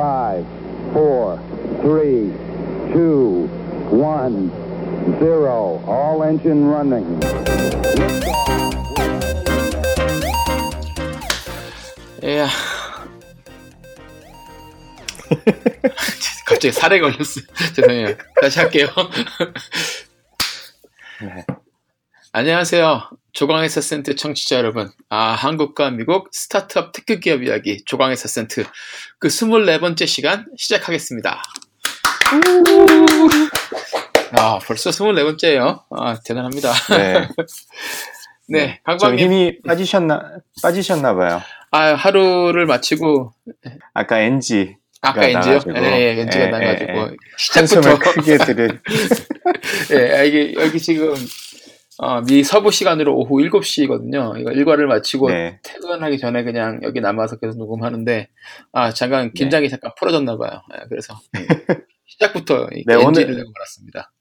five, four, three, two, one, zero. All engine running. 야. 갑자기 살에 걸렸어요. 죄송해요. 다시 할게요. 네. 안녕하세요. 조광에서 센트 청취자 여러분. 아, 한국과 미국 스타트업 특급 기업 이야기 조광에서 센트 그 24번째 시간 시작하겠습니다. 아, 벌써 24번째예요. 아, 대단합니다. 네. 네, 좀 강광님. 힘이 빠지셨나 빠지셨나 봐요. 아, 하루를 마치고 아까 NG 아까 가 엔지요? 네, 엔지가 예, 나가지고 예, 시작부터 크게 들을 예, 아, 이게 여기 지금 어, 미 서부 시간으로 오후 7시거든요. 이거 일과를 마치고 네. 퇴근하기 전에 그냥 여기 남아서 계속 녹음하는데 아 잠깐 긴장이 잠깐 풀어졌나 봐요. 예, 그래서 예, 시작부터 이 네, 엔지를 오늘- 내고 말았습니다.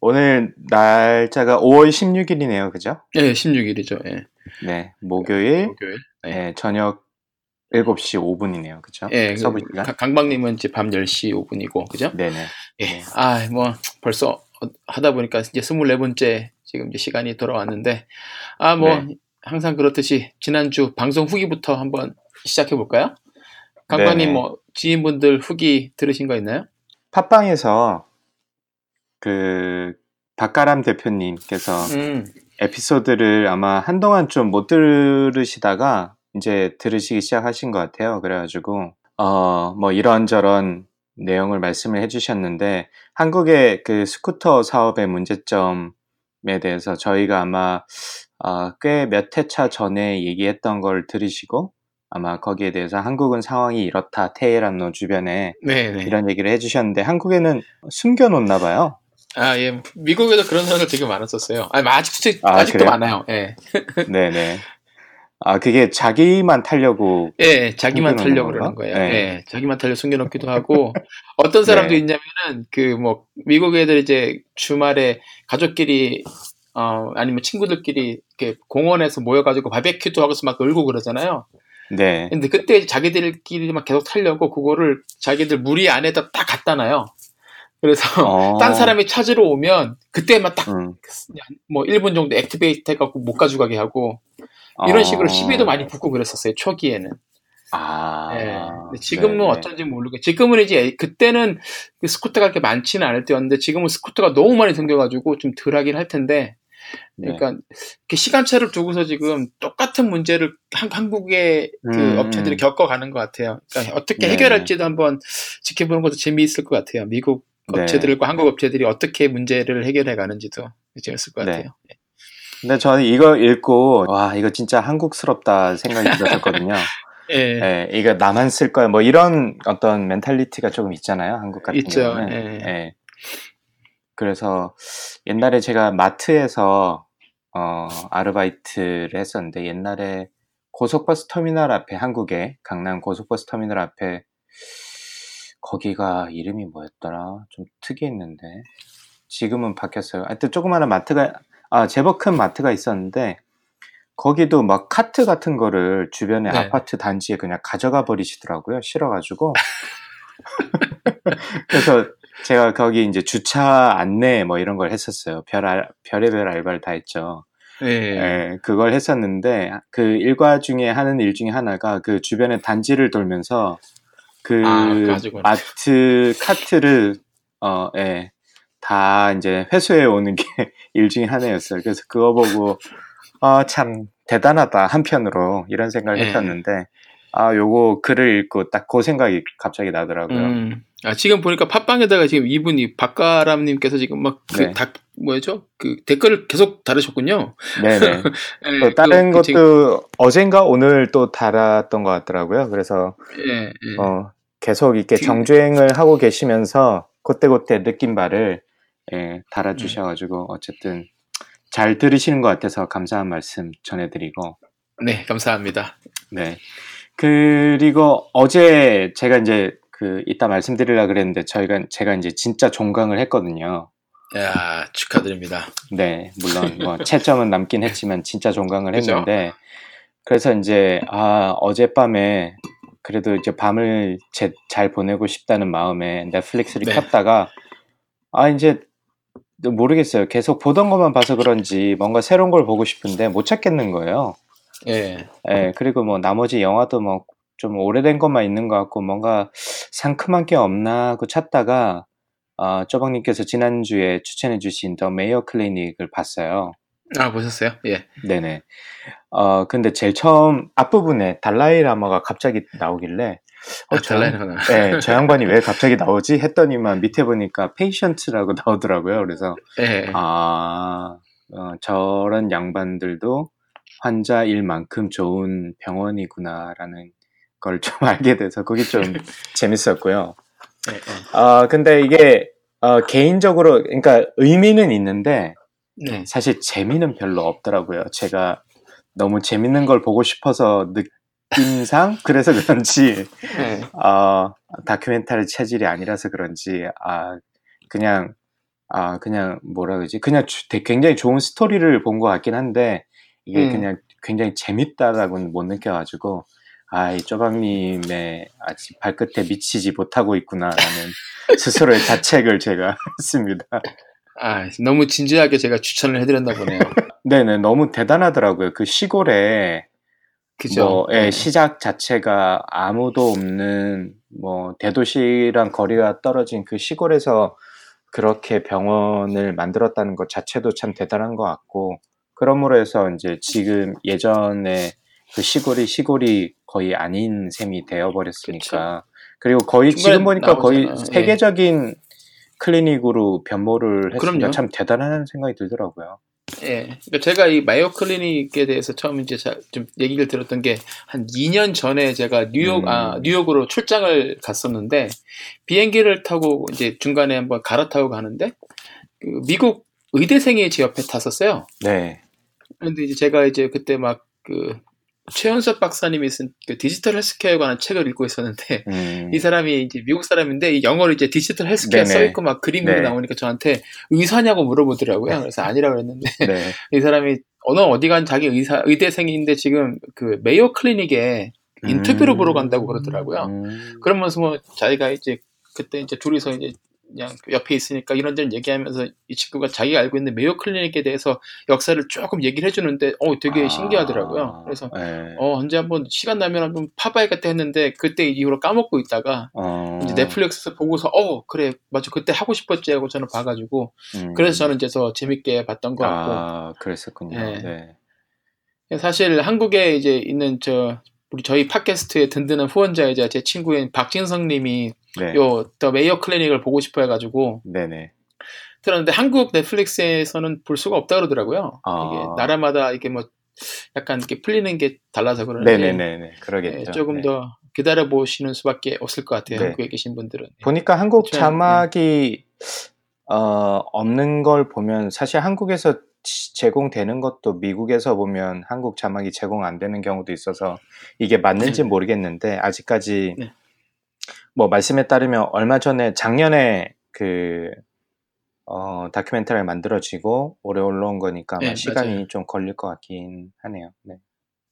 오늘 날짜가 5월 16일이네요. 그죠? 예, 16일이죠. 예, 네. 목요일 목요일. 네. 네, 저녁 7시 5분이네요. 그죠? 예, 서부 그, 시간. 가- 강박님은 이제 밤 10시 5분이고, 그죠? 네네. 예. 아, 뭐, 벌써 어, 하다 보니까 이제 24번째 지금 이제 시간이 돌아왔는데, 아, 뭐, 네. 항상 그렇듯이 지난주 방송 후기부터 한번 시작해 볼까요? 강관님 네네. 뭐, 지인분들 후기 들으신 거 있나요? 팟빵에서 그 박가람 대표님께서 음, 에피소드를 아마 한동안 좀 못 들으시다가 이제 들으시기 시작하신 것 같아요. 그래가지고 어 뭐 이런저런 내용을 말씀을 해주셨는데 한국의 그 스쿠터 사업의 문제점에 대해서 저희가 아마 어, 꽤몇 회차 전에 얘기했던 걸 들으시고 아마 거기에 대해서 한국은 상황이 이렇다 테헤란로 주변에 네네. 이런 얘기를 해주셨는데 한국에는 숨겨놓나 봐요. 아, 예. 미국에도 그런 사람들 되게 많았었어요. 아니, 아직도, 아, 아직도 그래요? 많아요. 예. 네네. 아 그게 자기만 타려고 예, 자기만 타려고? 그러는 거예요. 네. 예, 자기만 타려 숨겨놓기도 하고, 어떤 사람도 네. 있냐면은, 그, 뭐, 미국 애들 이제 주말에 가족끼리, 어, 아니면 친구들끼리 이렇게 공원에서 모여가지고 바베큐도 하고서 막 놀고 그러잖아요. 네. 근데 그때 자기들끼리 막 계속 타려고 그거를 자기들 무리 안에다 딱 갖다 놔요. 그래서, 어. 딴 사람이 찾으러 오면, 그때만 딱, 음. 뭐, 1분 정도 액티베이트 해갖고 못 가져가게 하고, 이런 어. 식으로 시비도 많이 붙고 그랬었어요, 초기에는. 아. 예. 근데 지금은 네네. 어떤지 모르겠. 지금은 이제 그때는 그 스쿠터가 그렇게 많지는 않을 때였는데 지금은 스쿠터가 너무 많이 생겨가지고 좀 덜하긴 할 텐데. 네. 그러니까 이렇게 시간차를 두고서 지금 똑같은 문제를 한, 한국의 그 음, 업체들이 음. 겪어가는 것 같아요. 그러니까 어떻게 네네. 해결할지도 한번 지켜보는 것도 재미있을 것 같아요. 미국 네. 업체들과 한국 업체들이 어떻게 문제를 해결해 가는지도 재밌을 것 네. 같아요. 근데 저는 이거 읽고 와 이거 진짜 한국스럽다 생각이 들었었거든요. 예. 예, 이거 나만 쓸 거야 뭐 이런 어떤 mentality가 조금 있잖아요 한국 같은 있죠. 경우는. 예. 예. 그래서 옛날에 제가 마트에서 어, 아르바이트를 했었는데 옛날에 고속버스 터미널 앞에 한국에 강남 고속버스 터미널 앞에 거기가 이름이 뭐였더라 좀 특이했는데 지금은 바뀌었어요. 하여튼 조그마한 마트가 아 제법 큰 마트가 있었는데 거기도 막 카트 같은 거를 주변에 네. 아파트 단지에 그냥 가져가 버리시더라고요. 싫어가지고. 그래서 제가 거기 이제 주차 안내 뭐 이런 걸 했었어요. 별 알, 별의별 알바를 다 했죠. 예. 예, 그걸 했었는데 그 일과 중에 하는 일 중에 하나가 그 주변에 단지를 돌면서 그 아, 마트 카트를 어, 예, 다 이제 회수해 오는 게 일 중에 하나였어요. 그래서 그거 보고 아, 참 대단하다 한편으로 이런 생각을 예. 했었는데 아, 요거 글을 읽고 딱 그 생각이 갑자기 나더라고요. 음. 아, 지금 보니까 팟빵에다가 지금 이분이 박가람님께서 지금 막그 네. 뭐였죠? 그 댓글을 계속 달으셨군요. 네네. 예, 또 다른 그- 그 지금- 것도 어젠가 오늘 또 달았던 것 같더라고요. 그래서 예, 예. 어, 계속 이렇게 뒤- 정주행을 하고 계시면서 그때그때 느낀 바를 예, 달아주셔가지고 어쨌든 잘 들으시는 것 같아서 감사한 말씀 전해드리고 네, 감사합니다. 네 그리고 어제 제가 이제 그 이따 말씀드리려 그랬는데 저희가 제가 이제 진짜 종강을 했거든요. 야, 축하드립니다. 네, 물론 뭐 채점은 남긴 했지만 진짜 종강을? 했는데 그래서 이제 아 어젯밤에 그래도 이제 밤을 제, 잘 보내고 싶다는 마음에 넷플릭스를 네. 켰다가 아 이제 모르겠어요. 계속 보던 것만 봐서 그런지 뭔가 새로운 걸 보고 싶은데 못 찾겠는 거예요. 예. 예, 그리고 뭐 나머지 영화도 뭐 좀 오래된 것만 있는 것 같고 뭔가 상큼한 게 없나 하고 찾다가 어, 쪼박님께서 지난주에 추천해주신 The Mayo Clinic을 봤어요. 아, 보셨어요? 예. 네네. 어, 근데 제일 처음 앞부분에 달라이 라마가 갑자기 나오길래 어, 아, 저, 달라이라마. 네, 저 양반이 왜 갑자기 나오지? 했더니만 밑에 보니까 patient라고 나오더라고요. 그래서 예. 아, 어, 저런 양반들도 환자일 만큼 좋은 병원이구나라는 걸 좀 알게 돼서 그게 좀 재밌었고요. 예, 예. 아, 근데 이게 어, 개인적으로 그러니까 의미는 있는데 네. 사실 재미는 별로 없더라고요. 제가 너무 재밌는 걸 보고 싶어서 느낌상 그래서 그런지 예. 어, 다큐멘터리 체질이 아니라서 그런지 아 그냥 아 그냥 뭐라 그러지 그냥 주- 굉장히 좋은 스토리를 본 것 같긴 한데 이게 음. 그냥 굉장히 재밌다라고는 못 느껴가지고 아이 쪼박님의 아직 발끝에 미치지 못하고 있구나라는 스스로의 자책을 제가 했습니다. 아, 너무 진지하게 제가 추천을 해드렸나 보네요. 네네 너무 대단하더라고요. 그 시골에 그죠? 뭐, 예, 예. 시작 자체가 아무도 없는 뭐 대도시랑 거리가 떨어진 그 시골에서 그렇게 병원을 만들었다는 것 자체도 참 대단한 것 같고 그러므로 해서 이제 지금 예전에 그 시골이 시골이 거의 아닌 셈이 되어버렸으니까 그리고 거의 지금 보니까 거의 나오잖아. 예. 세계적인 클리닉으로 변모를 했으니까. 참 대단한 생각이 들더라고요. 예. 그러니까 제가 이 마이오 클리닉에 대해서 처음 이제 자- 좀 얘기를 들었던 게 한 2년 전에 제가 뉴욕, 음. 아, 뉴욕으로 출장을 갔었는데 비행기를 타고 이제 중간에 한번 갈아타고 가는데 그 미국 의대생이 제 옆에 탔었어요. 네. 그런데 이제 제가 이제 그때 막 그 최현섭 박사님이 쓴 그 디지털 헬스케어에 관한 책을 읽고 있었는데 음, 이 사람이 이제 미국 사람인데 이 영어로 이제 디지털 헬스케어 네네. 써 있고 막 그림으로 네. 나오니까 저한테 의사냐고 물어보더라고요. 그래서 아니라고 그랬는데 네. 이 사람이 어느 어디 간 자기 의사 의대생인데 지금 그 메이오 클리닉에 인터뷰를 음. 보러 간다고 그러더라고요. 음. 그러면서 뭐 자기가 이제 그때 이제 둘이서 이제 그냥 옆에 있으니까 이런저런 얘기하면서 이 친구가 자기가 알고 있는 메이오 클리닉에 대해서 역사를 조금 얘기를 해주는데 어 되게 아, 신기하더라고요. 그래서 네. 어 언제 한번 시간 나면 한번 파봐야겠다 했는데 그때 이후로 까먹고 있다가 어, 이제 넷플릭스에서 보고서 어 그래 맞아 그때 하고 싶었지 하고 저는 봐가지고 음. 그래서 저는 이제 더 재밌게 봤던 것 같고 아, 그랬었군요. 네. 네. 사실 한국에 이제 있는 저 우리 저희 팟캐스트의 든든한 후원자이자 제 친구인 박진성님이 네. 요더 메이어 클리닉을 보고 싶어 해가지고 네네. 들었는데 한국 넷플릭스에서는 볼 수가 없다 그러더라고요. 아. 이게 나라마다 이게 뭐 약간 이렇게 풀리는 게 달라서 그러는데 네네네네. 그러겠죠. 예, 조금 네. 더 기다려 보시는 수밖에 없을 것 같아요. 네. 한국에 계신 분들은. 보니까 한국 좀, 자막이 어, 없는 걸 보면 사실 한국에서 지- 제공되는 것도 미국에서 보면 한국 자막이 제공 안 되는 경우도 있어서 이게 맞는지 네. 모르겠는데 아직까지 네. 뭐 말씀에 따르면 얼마 전에 작년에 그 어, 다큐멘터리가 만들어지고 올해 올라온 거니까 네, 시간이 맞아요. 좀 걸릴 것 같긴 하네요. 네.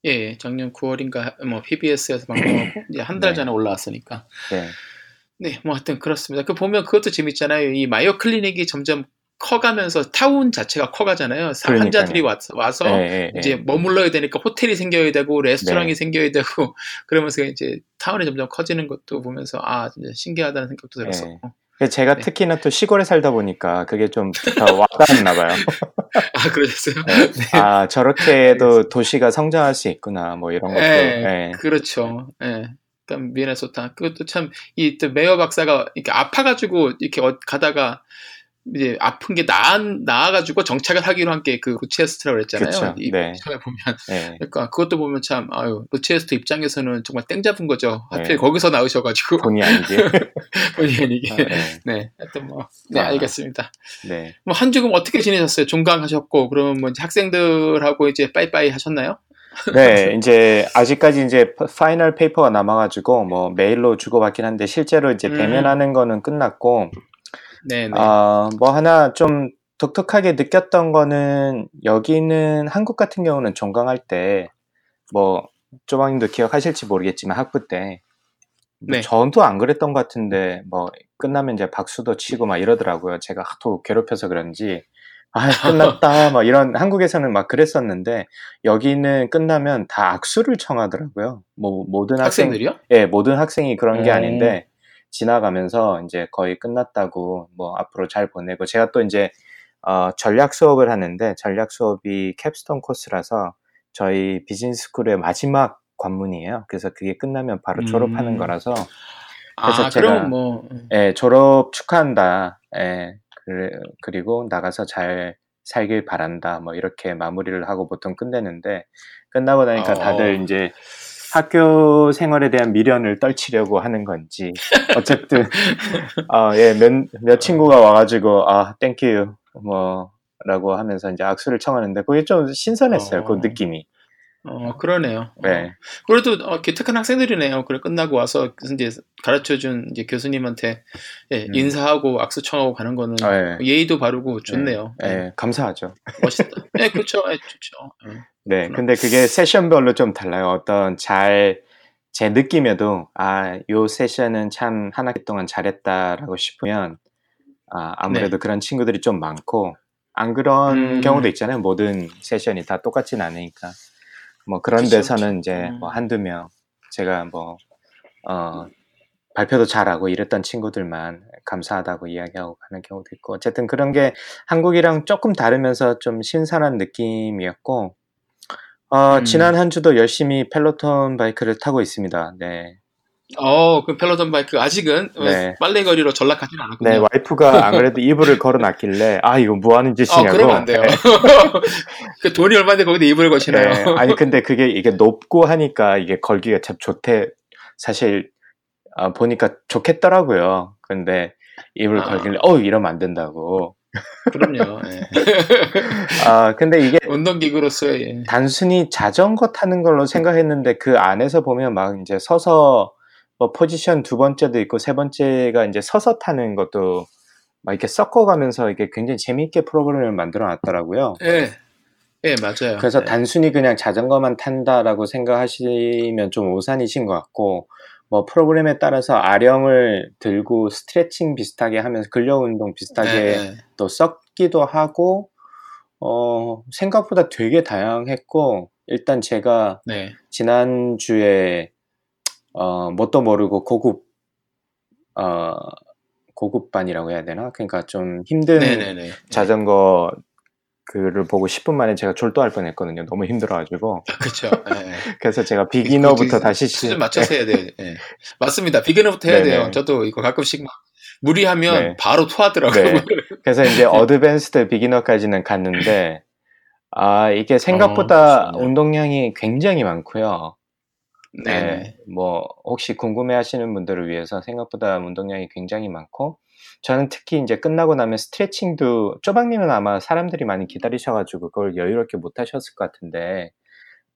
예, 예, 작년 9월인가 뭐 PBS에서 방송하고 이제 한달 네. 전에 올라왔으니까. 네. 네, 뭐 하여튼 그렇습니다. 그 보면 그것도 재밌잖아요. 이 Mayo Clinic이 점점 커가면서 타운 자체가 커가잖아요. 사- 그러니까요. 환자들이 와서, 와서 네, 네, 이제 네. 머물러야 되니까 호텔이 생겨야 되고 레스토랑이 네. 생겨야 되고 그러면서 이제 타운이 점점 커지는 것도 보면서 아 진짜 신기하다는 생각도 들었었고 제가 네. 특히나 또 시골에 살다 보니까 그게 좀더 와닿았나 봐요. 아 그러셨어요? 네. 아 저렇게도 도시가 성장할 수 있구나 뭐 이런 것도 네, 네. 그렇죠. 예. 그러니까 미네소타 그것도 참 이 또 메이요 박사가 이렇게 아파가지고 이렇게 어- 가다가 이제 아픈 게 나아 나아가지고 정착을 하기로 한 게그 로체스터라고 그랬잖아요. 그쵸, 이 네. 처음에 보면 네. 그러니까 그것도 보면 참 아유 로체스터 입장에서는 정말 땡 잡은 거죠. 하필 네. 거기서 나으셔가지고 본의 아니게 본의 아니게. 아, 네. 네, 하여튼 뭐, 네, 아. 알겠습니다. 네. 뭐, 한 주는 어떻게 지내셨어요? 종강하셨고, 그러면 뭐, 이제 학생들하고 이제 빠이빠이 하셨나요? 네, 이제 아직까지 이제 final paper가 남아가지고 뭐 메일로 주고받긴 한데 실제로 이제 음. 대면하는 거는 끝났고 네네. 아, 뭐 하나 좀 독특하게 느꼈던 거는 여기는 한국 같은 경우는 종강할 때 뭐 조방님도 기억하실지 모르겠지만 학부 때 뭐 네. 저도 안 그랬던 것 같은데 뭐 끝나면 이제 박수도 치고 막 이러더라고요. 제가 하도 괴롭혀서 그런지 아 끝났다 막 이런 한국에서는 막 그랬었는데 여기는 끝나면 다 악수를 청하더라고요. 뭐 모든 학생 학생들이요? 예 모든 학생이 그런 게 음. 아닌데 지나가면서 이제 거의 끝났다고 뭐 앞으로 잘 보내고 제가 또 이제 어, 전략 수업을 하는데 전략 수업이 캡스톤 코스라서 저희 business school의 마지막 관문이에요. 그래서 그게 끝나면 바로 졸업하는 음. 거라서 그래서 아, 제가- 뭐 음. 예, 졸업 축하한다. 예, 그래, 그리고 나가서 잘 살길 바란다. 뭐 이렇게 마무리를 하고 보통 끝내는데 끝나고 나니까 어. 다들 이제 학교 생활에 대한 미련을 떨치려고 하는 건지 어쨌든 어, 예, 몇, 몇 친구가 와가지고 아 thank you 뭐라고 하면서 이제 악수를 청하는데 그게 좀 신선했어요. 그 어. 느낌이. 어, 그러네요. 네. 어, 그래도 어, 기특한 학생들이네요. 그래 끝나고 와서 이제 가르쳐준 이제 교수님한테 예, 음. 인사하고 악수 청하고 가는 거는 아, 예. 예의도 바르고 좋네요. 예, 예, 예, 감사하죠. 멋있다. 네, 그렇죠. 예, 좋죠. 예. 네, 그렇구나. 근데 그게 세션별로 좀 달라요. 어떤 잘, 제 느낌에도, 아, 요 세션은 참 한 학기 동안 잘했다라고 싶으면, 아, 아무래도 그런 친구들이 좀 많고, 안 그런 네. 음. 경우도 있잖아요. 모든 session이 다 똑같진 않으니까. 뭐 그런 그쵸, 데서는 그쵸. 이제 음. 뭐 한두 명, 제가 뭐, 어, 발표도 잘하고 이랬던 친구들만 감사하다고 이야기하고 가는 경우도 있고, 어쨌든 그런 게 한국이랑 조금 다르면서 좀 신선한 느낌이었고, 어, 음. 지난 한 주도 열심히 Peloton bike를 타고 있습니다. 네. 어, 그 Peloton bike 아직은 어, 네. 빨래 걸이로 전락하진 않았군요. 네, 와이프가 안 그래도 이불을 걸어놨길래, 아, 이거 뭐 하는 어, 짓이냐고. 그러면 안 돼요. 네. 그 돈이 얼마인데 거기다 이불을 거시나요? 네. 아니, 근데 그게 이게 높고 하니까 이게 걸기가 참 좋대. 사실, 아, 보니까 좋겠더라고요. 근데 이불 아. 걸길래, 어, 이러면 안 된다고. 그럼요. 예. 아, 근데 이게 운동기구로서의 예. 단순히 자전거 타는 걸로 생각했는데 그 안에서 보면 막 이제 서서 뭐 포지션 두 번째도 있고 세 번째가 이제 서서 타는 것도 막 이렇게 섞어가면서 이게 굉장히 재미있게 프로그램을 만들어 놨더라고요. 예. 예, 맞아요. 그래서 예. 단순히 그냥 자전거만 탄다라고 생각하시면 좀 오산이신 것 같고 뭐 프로그램에 따라서 아령을 들고 스트레칭 비슷하게 하면서 근력 운동 비슷하게 예, 예. 또 섞기도 하고 어 생각보다 되게 다양했고 일단 제가 네. 지난주에 어 뭣도 모르고 고급 어 고급반이라고 해야 되나? 그러니까 좀 힘든 네네네. 자전거 그를 보고 10분 만에 제가 졸도할 뻔했거든요. 너무 힘들어가지고 그렇죠. 예. 그래서 제가 비기너부터 그 다시 수준 시- 맞춰서 해야 돼요. 예. 맞습니다. 비기너부터 해야 네네. 돼요. 저도 이거 가끔씩 막 무리하면 네. 바로 토하더라고요. 네. 그래서 이제 어드밴스드 비기너까지는 갔는데 아 이게 생각보다 어, 그렇군요. 운동량이 굉장히 많고요. 네. 네, 뭐 혹시 궁금해하시는 분들을 위해서 생각보다 운동량이 굉장히 많고 저는 특히 이제 끝나고 나면 스트레칭도 쪼박님은 아마 사람들이 많이 기다리셔가지고 그걸 여유롭게 못 하셨을 것 같은데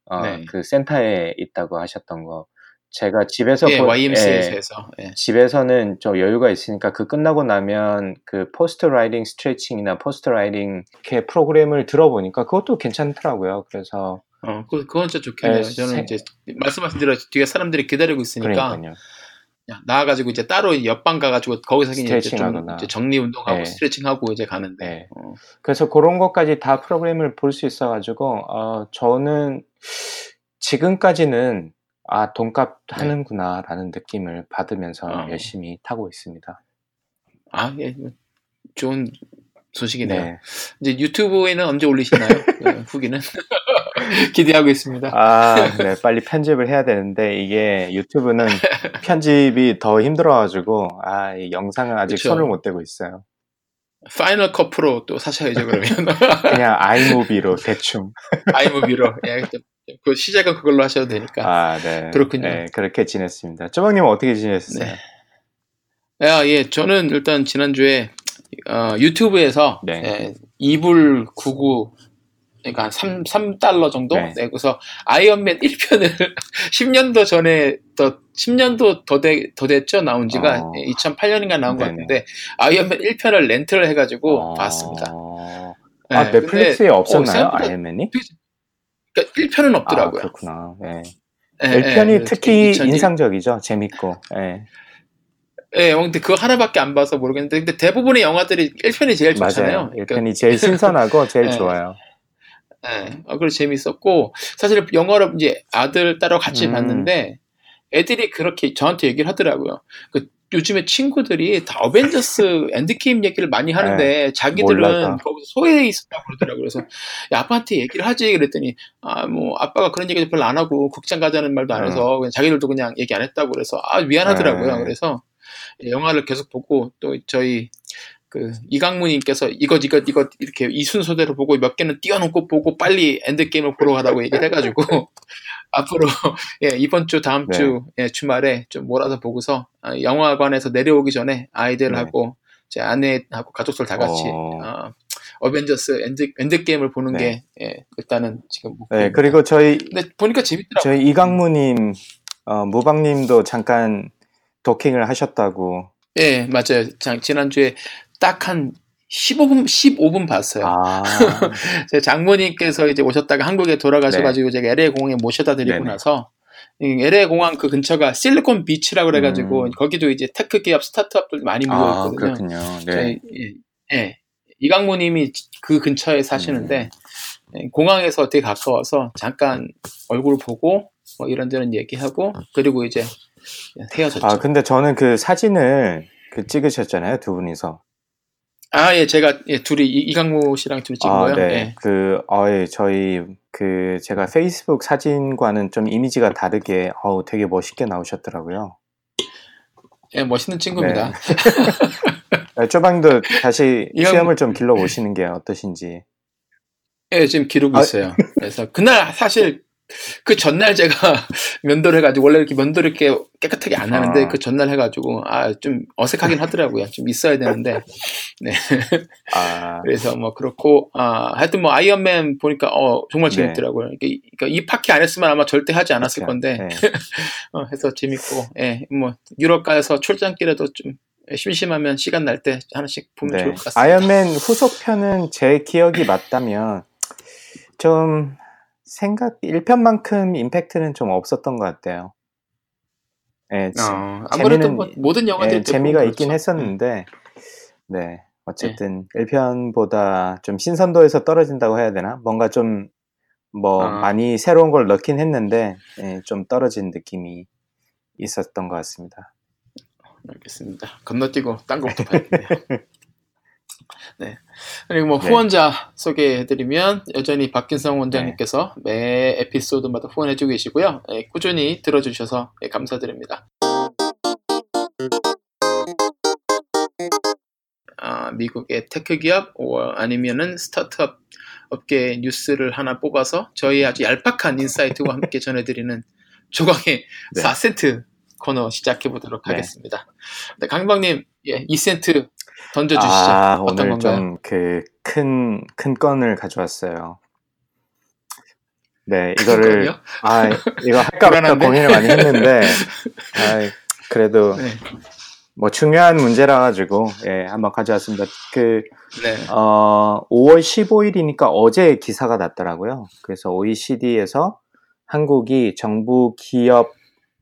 어, 네. 그 센터에 있다고 하셨던 거 제가 집에서 예, 보- YMCA에서 예. 예. 집에서는 좀 여유가 있으니까 그 끝나고 나면 그 post riding 스트레칭이나 post riding 이렇게 프로그램을 들어보니까 그것도 괜찮더라고요. 그래서 어, 그, 그건 진짜 좋겠네요. 네, 저는 생- 이제 말씀하신 대로 뒤에 사람들이 기다리고 있으니까 그러니까요. 그냥 나와가지고 이제 따로 옆방 가가지고 거기서 이제 좀. 이제 정리 운동하고 네. 스트레칭하고 이제 가는데. 네. 어, 그래서 그런 것까지 다 프로그램을 볼 수 있어가지고 어, 저는 지금까지는 아 돈값 하는구나라는 느낌을 받으면서 네. 어. 열심히 타고 있습니다. 아, 예, 좋은 소식이네요. 네. 이제 유튜브에는 언제 올리시나요? 그 후기는 기대하고 있습니다. 아, 네, 빨리 편집을 해야 되는데 이게 유튜브는 편집이 더 힘들어가지고 아, 이 영상은 아직 그쵸. 손을 못 대고 있어요. Final Cut Pro 또 사셔야죠 그러면 그냥 iMovie로 대충. iMovie로 예, 그 시작은 그걸로 하셔도 되니까. 아, 네. 그렇군요. 네, 그렇게 지냈습니다. 쪼박님은 어떻게 지냈어요? 네. 아, 예, 저는 일단 지난주에 어, 유튜브에서 네. 예, 이불 99 그러니까 한 3, 3달러 정도 네. 내고서 아이언맨 1편을 10년도 전에 더 10년도 더, 돼- 더 됐죠 나온 지가 어. 2008년인가 나온 것 네네. 같은데 아이언맨 1편을 렌트를 해가지고 어, 봤습니다. 아, 네, 넷플릭스에 근데, 없었나요? 어, 아이언맨이? 그러니까 1편은 아, 없더라고요. 그렇구나. 네. 예, 1편이 예, 특히 2001 인상적이죠. 재밌고. 예. 예, 근데 그거 하나밖에 안 봐서 모르겠는데, 근데 대부분의 영화들이 1편이 제일 좋잖아요. 맞아요. 1편이 제일 신선하고 제일 예. 좋아요. 예, 어, 그래서 재밌었고, 사실 영화를 이제 아들, 딸하고 같이 음. 봤는데, 애들이 그렇게 저한테 얘기를 하더라고요. 그 요즘에 친구들이 다 어벤져스 엔드게임 얘기를 많이 하는데, 자기들은 네. 몰라서. 거기서 소외해 있었다고 그러더라고요. 그래서, 야, 아빠한테 얘기를 하지. 그랬더니, 아, 뭐, 아빠가 그런 얘기도 별로 안 하고, 극장 가자는 말도 안 해서, 그냥 자기들도 그냥 얘기 안 했다고 그래서, 아, 미안하더라고요. 네. 그래서, 영화를 계속 보고, 또 저희, 그 이강무님께서 이것 이것 이것 이렇게 이 순서대로 보고 몇 개는 띄워놓고 보고 빨리 엔드 게임을 보러 가라고 얘기를 해가지고 앞으로 예, 이번 주 다음 네. 주 예, 주말에 좀 몰아서 보고서 아, 영화관에서 내려오기 전에 아이들하고 제 아내하고 가족들 다 같이 네. 어. 어, 어벤져스 엔드 엔드 게임을 보는 네. 게 예, 일단은 지금 네. 그리고 저희 근데 보니까 재밌더라고요. 저희 이강무님, 어, 무방님도 잠깐 도킹을 하셨다고. 예, 맞아요. 자, 지난주에 딱 한 15분 15분 봤어요. 아, 제 장모님께서 이제 오셨다가 한국에 돌아가셔가지고 제가 LA 공항에 모셔다 드리고 네. 네네. 나서 이 LA 공항 그 근처가 실리콘 비치라고 그래가지고 음. 거기도 이제 tech 기업 스타트업들 많이 모여 아 있거든요. 그렇군요. 네. 예, 예. 이강모님이 그 근처에 사시는데 음. 예, 공항에서 되게 가까워서 잠깐 얼굴 보고 뭐 이런저런 얘기하고 그리고 이제 헤어졌죠. 아, 근데 저는 그 사진을 그 찍으셨잖아요, 두 분이서. 아, 예, 제가 예, 둘이 이- 이 강모 씨랑 둘이 찍은 아, 거요. 네. 예. 그, 어, 예, 저희, 그, 제가 페이스북 사진과는 좀 이미지가 다르게, 어우, 되게 멋있게 나오셨더라고요. 예, 멋있는 친구입니다. 네, 쪼방도 다시 이 형- 수염을 좀 길러 보시는 게 어떠신지. 예, 지금 기르고 아. 있어요. 그래서 그날 사실 그 전날 제가 면도를 해가지고 원래 이렇게 면도를 이렇게 깨끗하게 안 하는데 아. 그 전날 해가지고 아 좀 어색하긴 하더라고요. 좀 있어야 되는데 네 아, 그래서 뭐 그렇고 아 하여튼 뭐 아이언맨 보니까 어 정말 네. 재밌더라고요. 이, 그러니까 이 파티 안 했으면 아마 절대 하지 않았을. 건데 네. 어, 해서 재밌고 예 뭐 유럽 가서 출장길에도 좀 심심하면 시간 날 때 하나씩 보면 네. 좋을 것 같습니다. 아이언맨 후속편은 제 기억이 맞다면 좀 생각 1편만큼 임팩트는 좀 없었던 것 같아요. 네, 지- 어, 아무래도 뭐 모든 영화들이 예, 재미가 대부분 있긴 그렇죠. 했었는데 네 어쨌든 1편보다 좀 신선도에서 떨어진다고 해야 되나 뭔가 좀뭐 아. 많이 새로운 걸 넣긴 했는데 예, 좀 떨어진 느낌이 있었던 것 같습니다. 알겠습니다. 건너뛰고 딴 것부터 봐야겠네요. 네. 그리고 뭐 네. 후원자 소개해드리면 여전히 박진성 원장님께서 매 에피소드마다 후원해주고 계시고요. 예, 꾸준히 들어주셔서 예, 감사드립니다. 아, 미국의 tech 기업 오, 아니면은 스타트업 업계 뉴스를 하나 뽑아서 저희 아주 얄팍한 insight와 함께 전해드리는 조광의 네. 4센트 코너 시작해 보도록 네. 하겠습니다. 네, 강방님, 예, 2센트 던져주시죠. 아 어떤 오늘? 좀 그 큰 큰 건을 가져왔어요. 네 이거를 그거요? 아 이거 할까부터 불안한데? 고민을 많이 했는데 아, 그래도 네, 뭐 중요한 문제라 가지고 예 한번 가져왔습니다. 그 네, 어, 5월 15일이니까 어제 기사가 났더라고요. 그래서 OECD에서 한국이 정부 기업,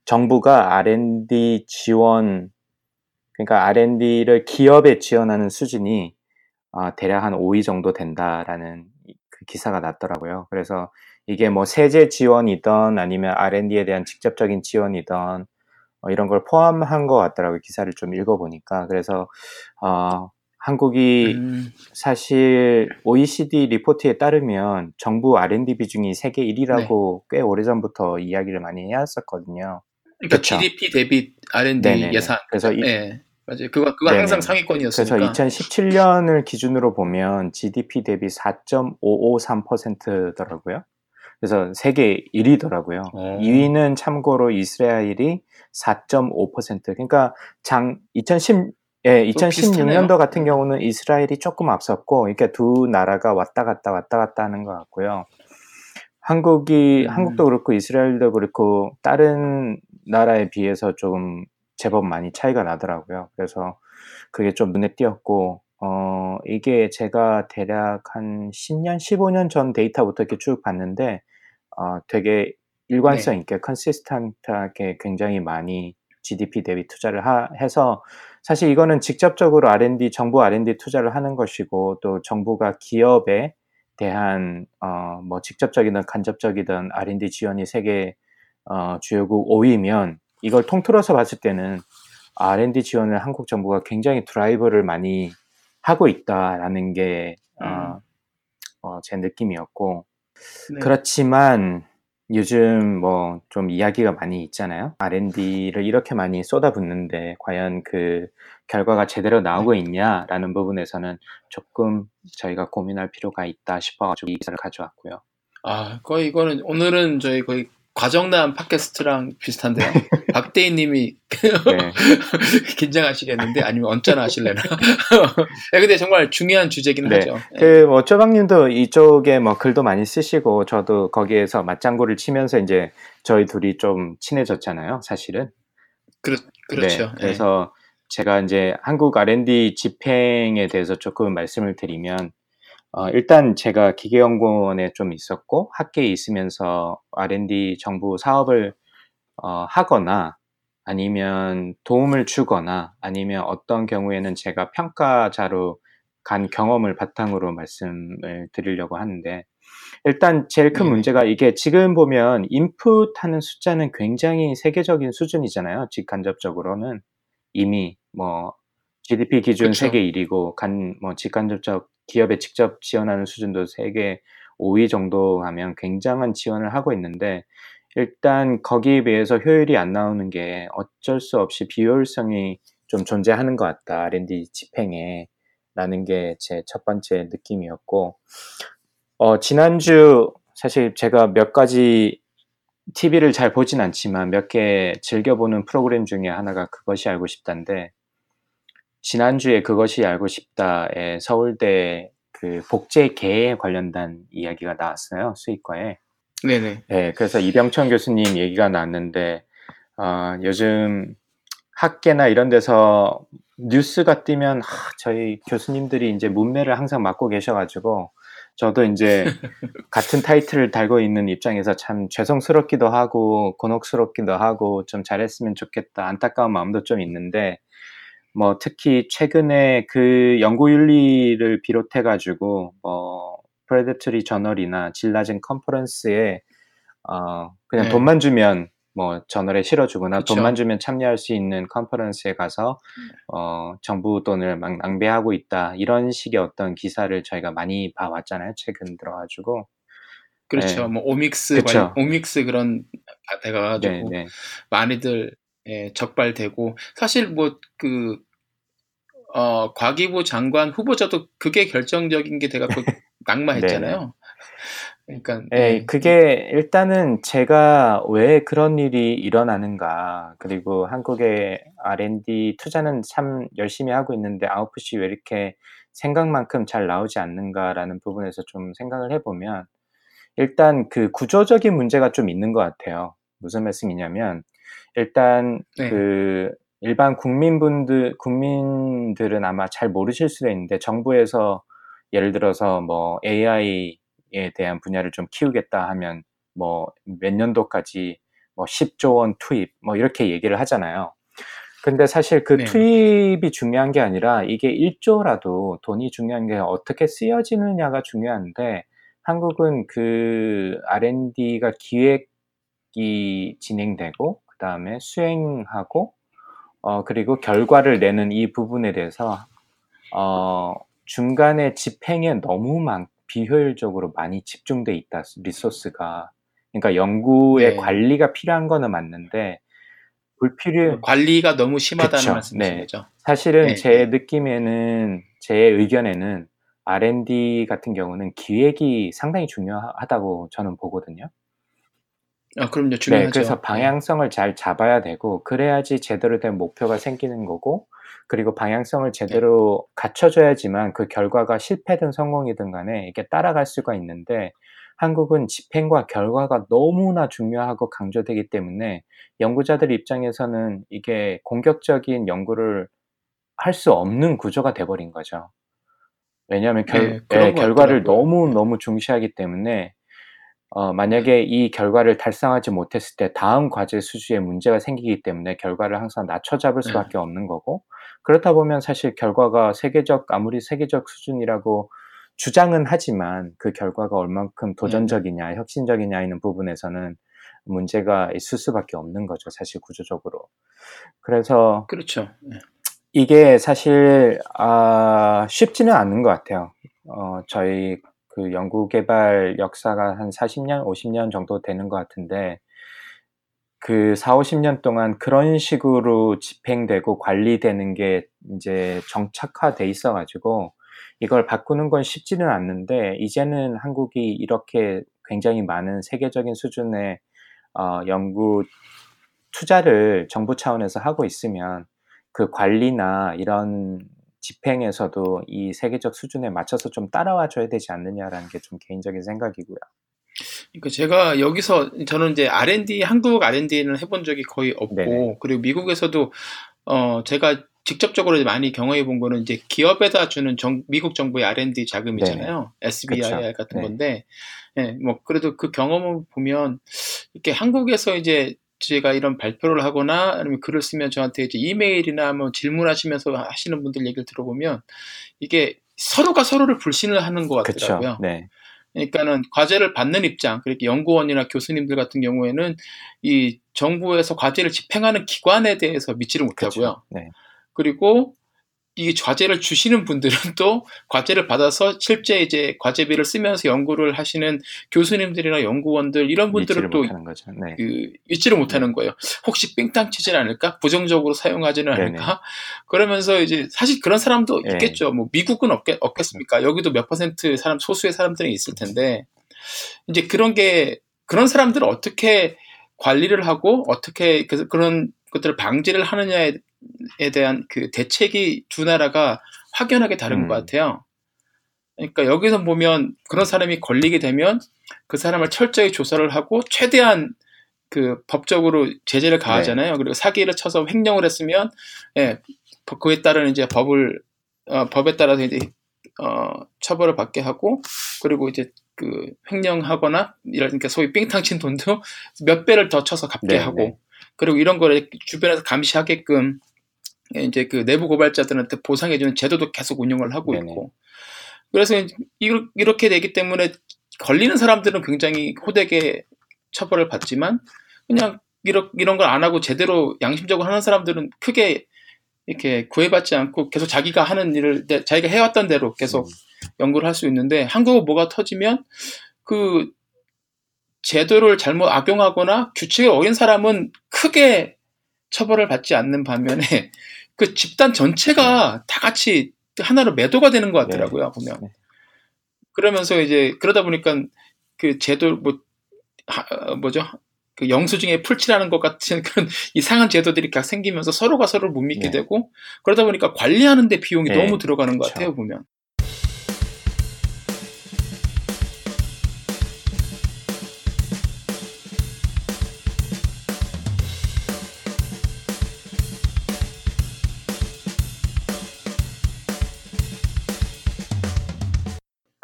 정부가 R&D 지원, 그러니까 R&D를 기업에 지원하는 수준이 어, 대략 한 5위 정도 된다라는 이- 그 기사가 났더라고요. 그래서 이게 뭐 세제 지원이든 아니면 R&D에 대한 직접적인 지원이든 어, 이런 걸 포함한 것 같더라고요. 기사를 좀 읽어보니까. 그래서 어, 한국이 음, 사실 OECD 리포트에 따르면 정부 R&D 비중이 세계 1위라고 네. 꽤 오래전부터 이야기를 많이 해왔었거든요. 그러니까 그쵸. GDP 대비 R&D 네네네. 예산. 그래서 이- 네, 맞아요. 그거 그거 네네네. 항상 그래서 상위권이었으니까. 2017년을 기준으로 보면 GDP 대비 4.553%더라고요. 그래서 세계 1위더라고요. 오. 2위는 참고로 이스라엘이 4.5%. 그러니까 장 2010, 예, 또 비슷하네요. 2016년도 같은 경우는 이스라엘이 조금 앞섰고, 그러니까 두 나라가 왔다 갔다 왔다 갔다 하는 것 같고요. 한국이, 음. 한국도 그렇고 이스라엘도 그렇고 다른 나라에 비해서 좀 제법 많이 차이가 나더라고요. 그래서 그게 좀 눈에 띄었고, 어, 이게 제가 대략 한 10년, 15년 전 데이터부터 이렇게 쭉 봤는데, 어, 되게 일관성 네. 있게 컨시스턴트하게 굉장히 많이 GDP 대비 투자를 하, 해서 사실 이거는 직접적으로 R&D 정부 R&D 투자를 하는 것이고 또 정부가 기업에 대한 어, 뭐 직접적이든 간접적이든 R&D 지원이 세계 어, 주요국 5위면 이걸 통틀어서 봤을 때는 R&D 지원을 한국 정부가 굉장히 드라이브를 많이 하고 있다라는 게 어, 음. 어, 제 느낌이었고 네. 그렇지만 요즘 뭐 좀 이야기가 많이 있잖아요. R&D를 이렇게 많이 쏟아붓는데 과연 그 결과가 제대로 나오고 있냐라는 부분에서는 조금 저희가 고민할 필요가 있다 싶어가지고 이 기사를 가져왔고요. 아, 거의 이거는 오늘은 저희 거의 과정남 팟캐스트랑 비슷한데요. 박대희님이 네. 긴장하시겠는데 아니면 언짢아 하실래나? 네, 근데 정말 중요한 주제긴 네. 하죠. 네. 그뭐 쪼박 님도 이쪽에 뭐 글도 많이 쓰시고 저도 거기에서 맞장구를 치면서 이제 저희 둘이 좀 친해졌잖아요. 사실은. 그렇, 그렇죠. 네, 그래서 제가 이제 한국 R&D 집행에 대해서 조금 말씀을 드리면 어, 일단 제가 기계연구원에 좀 있었고 학계에 있으면서 R&D 정부 사업을 어, 하거나 아니면 도움을 주거나 아니면 어떤 경우에는 제가 평가자로 간 경험을 바탕으로 말씀을 드리려고 하는데 일단 제일 큰. 문제가 이게 지금 보면 인풋하는 숫자는 굉장히 세계적인 수준이잖아요. 직간접적으로는 이미 뭐 GDP 기준 그쵸. 세계 1위고 간 뭐 직간접적 기업에 직접 지원하는 수준도 세계 5위 정도 하면 굉장한 지원을 하고 있는데 일단 거기에 비해서 효율이 안 나오는 게 어쩔 수 없이 비효율성이 좀 존재하는 것 같다. R&D 집행에 라는 게 제 첫 번째 느낌이었고 어, 지난주 사실 제가 몇 가지 TV를 잘 보진 않지만 몇 개 즐겨보는 프로그램 중에 하나가 그것이 알고 싶다인데 지난주에 그것이 알고 싶다에 서울대 그 복제계에 관련된 이야기가 나왔어요. 수의과에. 네네. 네, 그래서 이병천 교수님 얘기가 나왔는데 어, 요즘 학계나 이런 데서 뉴스가 뜨면 하, 저희 교수님들이 이제 문매를 항상 맡고 계셔가지고 저도 이제 같은 타이틀을 달고 있는 입장에서 참 죄송스럽기도 하고 곤혹스럽기도 하고 좀 잘했으면 좋겠다 안타까운 마음도 좀 있는데 뭐 특히 최근에 그 연구 윤리를 비롯해 가지고 뭐 predatory journal이나 질 낮은 컨퍼런스에 어 그냥 네. 돈만 주면 뭐 저널에 실어주거나 그쵸. 돈만 주면 참여할 수 있는 컨퍼런스에 가서 어 정부 돈을 막 낭비하고 있다 이런 식의 어떤 기사를 저희가 많이 봐왔잖아요 최근 들어가지고 그렇죠. 네. 뭐 오믹스 그쵸. 관- 오믹스 그런 돼가지고 네, 네. 많이들 예, 적발되고 사실 뭐그 어, 과기부 장관 후보자도 그게 결정적인 게 돼갖고 낙마했잖아요. 그러니까 예, 예, 그게 일단은 제가 왜 그런 일이 일어나는가, 그리고 한국의 R&D 투자는 참 열심히 하고 있는데 아웃풋이 왜 이렇게 생각만큼 잘 나오지 않는가라는 부분에서 좀 생각을 해보면 일단 그 구조적인 문제가 좀 있는 것 같아요. 무슨 말씀이냐면 일단 네. 그 일반 국민분들 국민들은 아마 잘 모르실 수도 있는데 정부에서 예를 들어서 뭐 AI에 대한 분야를 좀 키우겠다 하면 뭐 몇 년도까지 뭐 10조 원 투입 뭐 이렇게 얘기를 하잖아요. 근데 사실 그 네. 투입이 중요한 게 아니라 이게 1조라도 돈이 중요한 게 어떻게 쓰여지느냐가 중요한데 한국은 그 R&D가 기획이 진행되고 그 다음에 수행하고 어 그리고 결과를 내는 이 부분에 대해서 어 중간에 집행에 너무 많 비효율적으로 많이 집중돼 있다 리소스가 그러니까 연구의 네. 관리가 필요한 거는 맞는데 불필요 관리가 너무 심하다는 그쵸. 말씀이신 네. 사실은 네, 제 네. 느낌에는 제 의견에는 R&D 같은 경우는 기획이 상당히 중요하다고 저는 보거든요. 아, 그럼요. 네, 중요하죠. 그래서 방향성을 잘 잡아야 되고 그래야지 제대로 된 목표가 생기는 거고 그리고 방향성을 제대로 갖춰줘야지만 그 결과가 실패든 성공이든 간에 이게 따라갈 수가 있는데 한국은 집행과 결과가 너무나 중요하고 강조되기 때문에 연구자들 입장에서는 이게 공격적인 연구를 할 수 없는 구조가 돼버린 거죠. 왜냐하면 결, 네, 예, 것 결과를. 너무 너무 중시하기 때문에 어, 만약에 이 결과를 달성하지 못했을 때 다음 과제 수주에 문제가 생기기 때문에 결과를 항상 낮춰 잡을 네. 수밖에 없는 거고 그렇다 보면 사실 결과가 세계적 아무리 세계적 수준이라고 주장은 하지만 그 결과가 얼만큼 도전적이냐 혁신적이냐 있는 부분에서는 문제가 있을 수밖에 없는 거죠 사실 구조적으로 그래서 그렇죠. 네. 이게 사실 아, 쉽지는 않은 것 같아요. 어, 저희 그 연구개발 역사가 한 40년, 50년 정도 되는 것 같은데 그 4, 50년 동안 그런 식으로 집행되고 관리되는 게 이제 정착화돼 있어 가지고 이걸 바꾸는 건 쉽지는 않는데 이제는 한국이 이렇게 굉장히 많은 세계적인 수준의 어, 연구 투자를 정부 차원에서 하고 있으면 그 관리나 이런 집행에서도 이 세계적 수준에 맞춰서 좀 따라와 줘야 되지 않느냐라는 게 좀 개인적인 생각이고요. 그러니까 제가 여기서 저는 이제 R&D 한국 R&D는 해본 적이 거의 없고 네네. 그리고 미국에서도 어 제가 직접적으로 많이 경험해 본 거는 이제 기업에다 주는 정, 미국 정부의 R&D 자금이잖아요. SBI 그쵸. 같은 네. 건데, 예, 뭐 그래도 그 경험을 보면 이렇게 한국에서 이제 제가 이런 발표를 하거나 아니면 글을 쓰면 저한테 이제 이메일이나 뭐 질문하시면서 하시는 분들 얘기를 들어보면 이게 서로가 서로를 불신을 하는 것. 같더라고요. 네. 그러니까는 과제를 받는 입장, 그렇게 연구원이나 교수님들 같은 경우에는 이 정부에서 과제를 집행하는 기관에 대해서 믿지를 못하고요. 그렇죠. 네. 그리고 이 과제를 주시는 분들은 또 과제를 받아서 실제 이제 과제비를 쓰면서 연구를 하시는 교수님들이나 연구원들 이런 분들은 또 못하는 거죠. 네. 그 잊지를 못하는 거예요. 혹시 삥땅 치진 않을까? 부정적으로 사용하지는 네네. 않을까? 그러면서 이제 사실 그런 사람도 네. 있겠죠. 뭐 미국은 없겠, 없겠습니까? 여기도 몇 퍼센트 사람 소수의 사람들이 있을 텐데 이제 그런 게 그런 사람들을 어떻게 관리를 하고 어떻게 그, 그런 것들을 방지를 하느냐에 대한 그 대책이 두 나라가 확연하게 다른 음. 것 같아요. 그러니까 여기서 보면 그런 사람이 걸리게 되면 그 사람을 철저히 조사를 하고 최대한 그 법적으로 제재를 네. 가하잖아요. 그리고 사기를 쳐서 횡령을 했으면 예, 법- 그에 따른 이제 법을 어, 법에 따라서 이제 어, 처벌을 받게 하고 그리고 이제 그 횡령하거나 이러니까 소위 삥탕 친 돈도 몇 배를 더 쳐서 갚게 네, 하고 네. 그리고 이런 거를 지변에서 감시하게끔 이제 그 내부 고발자들한테 보상해주는 제도도 계속 운영을 하고 네네. 있고 그래서 이렇- 이렇게 되기 때문에 걸리는 사람들은 굉장히 호되게 처벌을 받지만 그냥 이런 이런 걸 안 하고 제대로 양심적으로 하는 사람들은 크게 이렇게 구애받지 않고 계속 자기가 하는 일을 내- 자기가 해왔던 대로 계속 음. 연구를 할 수 있는데 한국은 뭐가 터지면 그 제도를 잘못 악용하거나 규칙에 어긴 사람은 크게 처벌을 받지 않는 반면에 그 집단 전체가 다 같이 하나로 매도가 되는 것 같더라고요 보면 네. 그러면서 이제 그러다 보니까 그 제도 뭐 하- 어, 뭐죠 그 영수증에 풀칠하는 것 같은 그런 이상한 제도들이 각 생기면서 서로가 서로를 못 믿게 네. 되고 그러다 보니까 관리하는데 비용이 네, 너무 들어가는 것 그쵸. 같아요 보면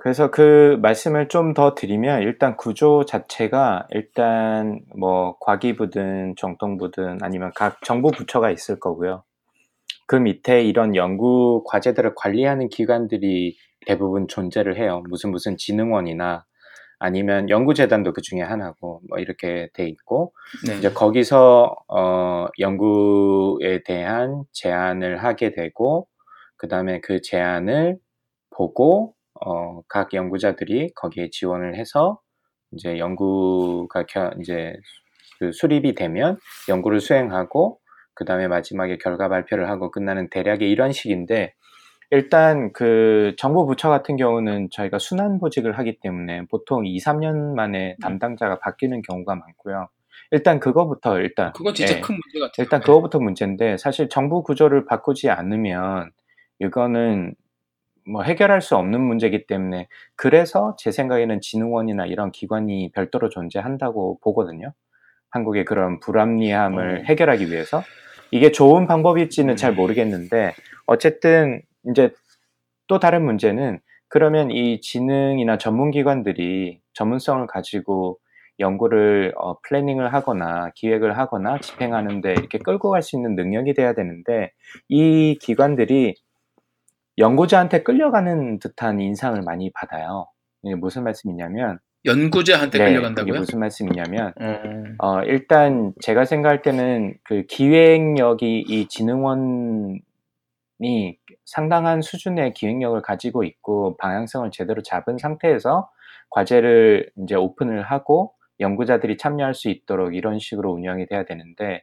그래서 그 말씀을 좀 더 드리면 일단 구조 자체가 일단 뭐 과기부든 정통부든 아니면 각 정부 부처가 있을 거고요. 그 밑에 이런 연구 과제들을 관리하는 기관들이 대부분 존재를 해요. 무슨 무슨 진흥원이나 아니면 연구재단도 그 중에 하나고 뭐 이렇게 돼 있고 네. 이제 거기서 어, 연구에 대한 제안을 하게 되고 그 다음에 그 제안을 보고 어, 각 연구자들이 거기에 지원을 해서 이제 연구가 겨, 이제 그 수립이 되면 연구를 수행하고 그 다음에 마지막에 결과 발표를 하고 끝나는 대략의 이런 식인데 일단 그 정부 부처 같은 경우는 저희가 순환 보직을 하기 때문에 보통 2, 3년 만에 담당자가 바뀌는 경우가 많고요. 일단 그거부터 일단 그건 진짜 예. 큰 문제 같아요. 일단 그거부터 문제인데 사실 정부 구조를 바꾸지 않으면 이거는 뭐 해결할 수 없는 문제이기 때문에 그래서 제 생각에는 진흥원이나 이런 기관이 별도로 존재한다고 보거든요. 한국의 그런 불합리함을 어. 해결하기 위해서 이게 좋은 방법일지는 음. 잘 모르겠는데 어쨌든 이제 또 다른 문제는 그러면 이 진흥이나 전문기관들이 전문성을 가지고 연구를 어, 플래닝을 하거나 기획을 하거나 집행하는데 이렇게 끌고 갈 수 있는 능력이 돼야 되는데 이 기관들이 연구자한테 끌려가는 듯한 인상을 많이 받아요. 이게 무슨 말씀이냐면 연구자한테 네, 끌려간다고요? 이게 무슨 말씀이냐면 음, 어, 일단 제가 생각할 때는 그 기획력이 이 진흥원이 상당한 수준의 기획력을 가지고 있고 방향성을 제대로 잡은 상태에서 과제를 이제 오픈을 하고 연구자들이 참여할 수 있도록 이런 식으로 운영이 돼야 되는데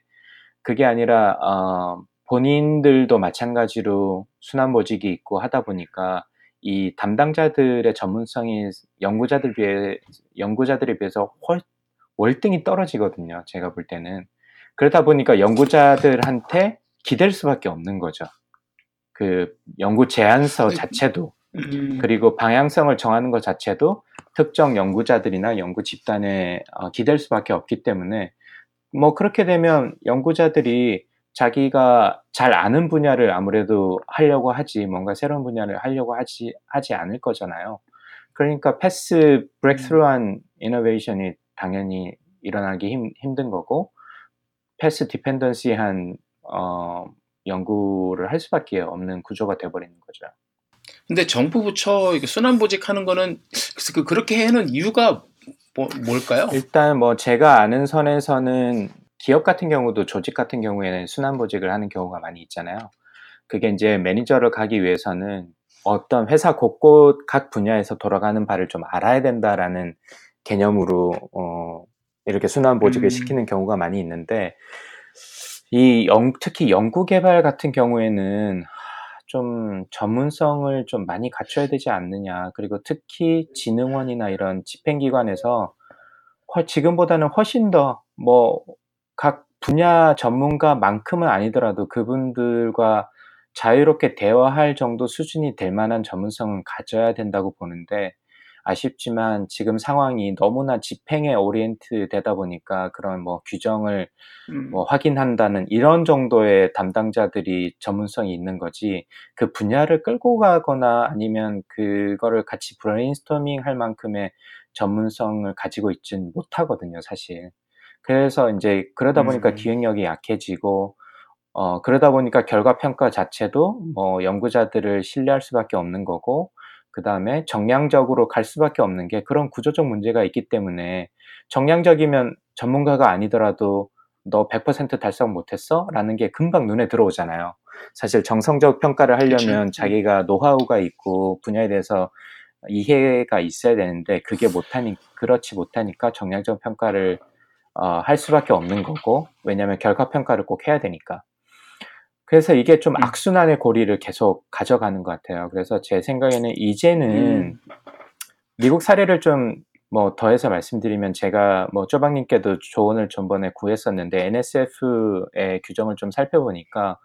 그게 아니라 어, 본인들도 마찬가지로 순환보직이 있고 하다 보니까 이 담당자들의 전문성이 연구자들 비해 연구자들에 비해서 훨, 월등히 떨어지거든요. 제가 볼 때는 그러다 보니까 연구자들한테 기댈 수밖에 없는 거죠. 그 연구 제안서 자체도 음, 그리고 방향성을 정하는 것 자체도 특정 연구자들이나 연구 집단에 어, 기댈 수밖에 없기 때문에 뭐 그렇게 되면 연구자들이 자기가 잘 아는 분야를 아무래도 하려고 하지 뭔가 새로운 분야를 하려고 하지 하지 않을 거잖아요. 그러니까 패스 브렉스루한 이노베이션이 당연히 일어나기 힘, 힘든 거고 패스 디펜던시한 어, 연구를 할 수밖에 없는 구조가 돼버리는 거죠. 근데 정부 부처 순환보직 하는 거는 그 그렇게 해는 이유가 뭐, 뭘까요? 일단 뭐 제가 아는 선에서는 기업 같은 경우도 조직 같은 경우에는 순환보직을 하는 경우가 많이 있잖아요. 그게 이제 매니저를 가기 위해서는 어떤 회사 곳곳 각 분야에서 돌아가는 바를 좀 알아야 된다라는 개념으로 어, 이렇게 순환보직을 음. 시키는 경우가 많이 있는데 이 연- 특히 연구개발 같은 경우에는 좀 전문성을 좀 많이 갖춰야 되지 않느냐. 그리고 특히 진흥원이나 이런 집행기관에서 훨- 지금보다는 훨씬 더 뭐 각 분야 전문가만큼은 아니더라도 그분들과 자유롭게 대화할 정도 수준이 될 만한 전문성은 가져야 된다고 보는데 아쉽지만 지금 상황이 너무나 집행에 오리엔트 되다 보니까 그런 뭐 규정을 음, 뭐 확인한다는 이런 정도의 담당자들이 전문성이 있는 거지 그 분야를 끌고 가거나 아니면 그거를 같이 브레인스토밍 할 만큼의 전문성을 가지고 있지는 못하거든요, 사실. 그래서 이제 그러다 보니까 음. 기획력이 약해지고 어 그러다 보니까 결과 평가 자체도 뭐 연구자들을 신뢰할 수밖에 없는 거고 그다음에 정량적으로 갈 수밖에 없는 게 그런 구조적 문제가 있기 때문에 정량적이면 전문가가 아니더라도 너 100% 달성 못했어? 라는 게 금방 눈에 들어오잖아요. 사실 정성적 평가를 하려면 그쵸. 자기가 노하우가 있고 분야에 대해서 이해가 있어야 되는데 그게 못하니 그렇지 못하니까 정량적 평가를 어, 할 수밖에 없는 거고 왜냐하면 결과 평가를 꼭 해야 되니까. 그래서 이게 좀 음. 악순환의 고리를 계속 가져가는 것 같아요. 그래서 제 생각에는 이제는 음. 미국 사례를 좀 뭐 더해서 말씀드리면 제가 뭐 쪼박님께도 조언을 전번에 구했었는데 NSF의 규정을 좀 살펴보니까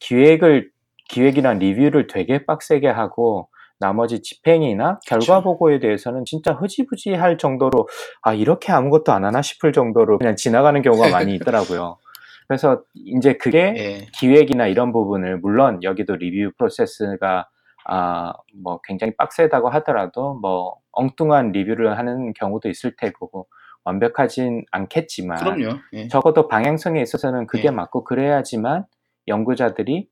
기획을 기획이나 리뷰를 되게 빡세게 하고 나머지 집행이나 결과. 보고에 대해서는 진짜 흐지부지할 정도로 아 이렇게 아무것도 안 하나 싶을 정도로 그냥 지나가는 경우가 많이 있더라고요. 그래서 이제 그게 예. 기획이나 이런 부분을 물론 여기도 리뷰 프로세스가 아, 뭐 굉장히 빡세다고 하더라도 뭐 엉뚱한 리뷰를 하는 경우도 있을 테고 완벽하진 않겠지만 그럼요. 예. 적어도 방향성에 있어서는 그게 예. 맞고 그래야지만 연구자들이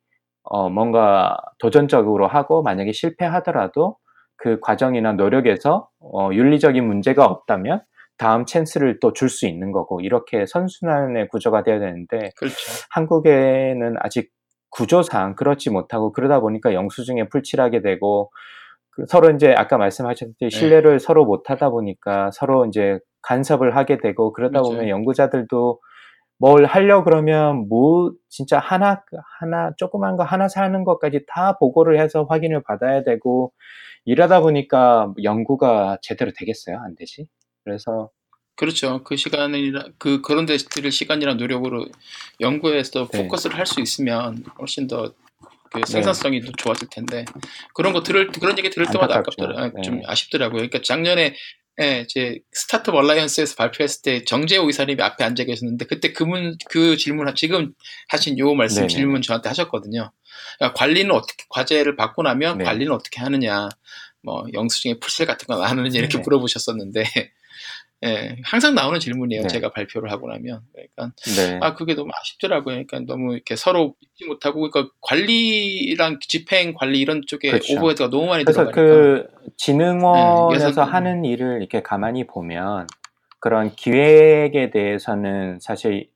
어 뭔가 도전적으로 하고 만약에 실패하더라도 그 과정이나 노력에서 어 윤리적인 문제가 없다면 다음 찬스를 또 줄 수 있는 거고 이렇게 선순환의 구조가 돼야 되는데 그렇죠. 한국에는 아직 구조상 그렇지 못하고 그러다 보니까 영수증에 풀칠하게 되고 그 서로 이제 아까 말씀하셨듯이 신뢰를 서로 못하다 보니까 서로 이제 간섭을 하게 되고 그러다 맞아요. 보면 연구자들도 뭘 하려 그러면 뭐 진짜 하나 하나 조그만 거 하나 사는 것까지 다 보고를 해서 확인을 받아야 되고 이러다 보니까 연구가 제대로 되겠어요 안 되지 그래서 그렇죠. 그 시간이나 그 그런 데 들일 시간이나 노력으로 연구에서 네. 포커스를 할 수 있으면 훨씬 더 그 생산성이 더 좋아질 텐데 그런 거 들을 그런 얘기 들을 때마다. 아깝더라 아, 네. 좀 아쉽더라고요. 그러니까 작년에 예, 이제 스타트업 얼라이언스에서 발표했을 때 정재호 이사님이 앞에 앉아 계셨는데 그때 그문 그 질문 지금 하신 요 말씀 네네. 질문 저한테 하셨거든요. 그러니까 관리는 어떻게 과제를 받고 나면 네. 관리는 어떻게 하느냐, 뭐 영수증에 풀실 같은 거안 하느냐 이렇게 네. 물어보셨었는데 예, 항상 나오는 질문이에요. 네. 제가 발표를 하고 나면. 그러니까 네. 아 그게 너무 아쉽더라고요. 그러니까 너무 이렇게 서로 믿지 못하고 그러니까 관리랑 집행 관리 이런 쪽에 그렇죠. 오버헤드가 너무 많이 그래서 들어가니까. 그 진흥원에서 네, 그래서- 하는 일을 이렇게 가만히 보면 그런 기획에 대해서는 사실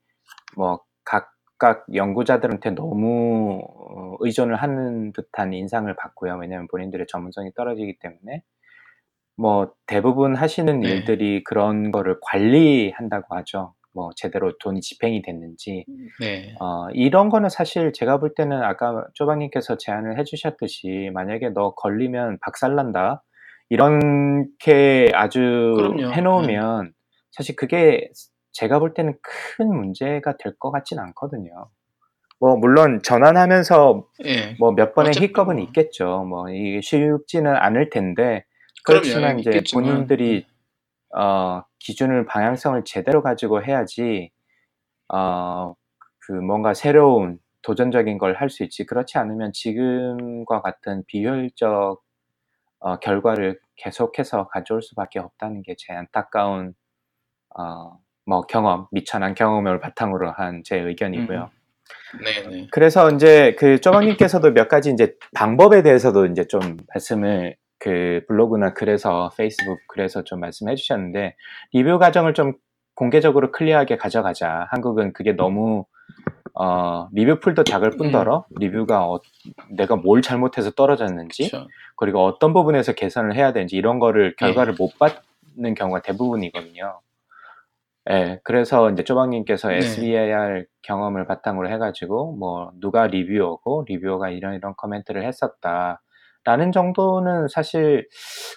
뭐 각각 연구자들한테 너무 어, 의존을 하는 듯한 인상을 받고요. 왜냐하면 본인들의 전문성이 떨어지기 때문에 뭐 대부분 하시는 네. 일들이 그런 거를 관리한다고 하죠. 뭐 제대로 돈이 집행이 됐는지 네. 어, 이런 거는 사실 제가 볼 때는 아까 쪼박님께서 제안을 해주셨듯이 만약에 너 걸리면 박살난다 이렇게 아주 그럼요. 해놓으면 사실 그게 제가 볼 때는 큰 문제가 될 것 같진 않거든요. 뭐 물론 전환하면서 예. 뭐몇 번의 어차피 히컵은 뭐. 있겠죠. 뭐 이게 쉽지는 않을 텐데 그렇지만 이제 있겠지만. 음. 본인들이 어, 기준을 방향성을 제대로 가지고 해야지 어, 그 뭔가 새로운 도전적인 걸 할 수 있지. 그렇지 않으면 지금과 같은 비효율적 어, 결과를 계속해서 가져올 수밖에 없다는 게 제 안타까운 어, 뭐 경험, 미천한 경험을 바탕으로 한 제 의견이고요. 네네. 그래서 이제 그 쪼박님께서도 몇 가지 이제 방법에 대해서도 이제 좀 말씀을 그 블로그나 글에서 페이스북 글에서 좀 말씀해 주셨는데 리뷰 과정을 좀 공개적으로 clear하게 가져가자. 한국은 그게 너무 어, 리뷰 pool도 작을 뿐더러 리뷰가 어, 내가 뭘 잘못해서 떨어졌는지 그렇죠. 그리고 어떤 부분에서 개선을 해야 되는지 이런 거를 결과를 못 받는 경우가 대부분이거든요. 예, 그래서 이제 쪼박님께서 네. SBIR 경험을 바탕으로 해가지고 뭐 누가 reviewer고 reviewer가 이런 이런 코멘트를 했었다. 라는 정도는 사실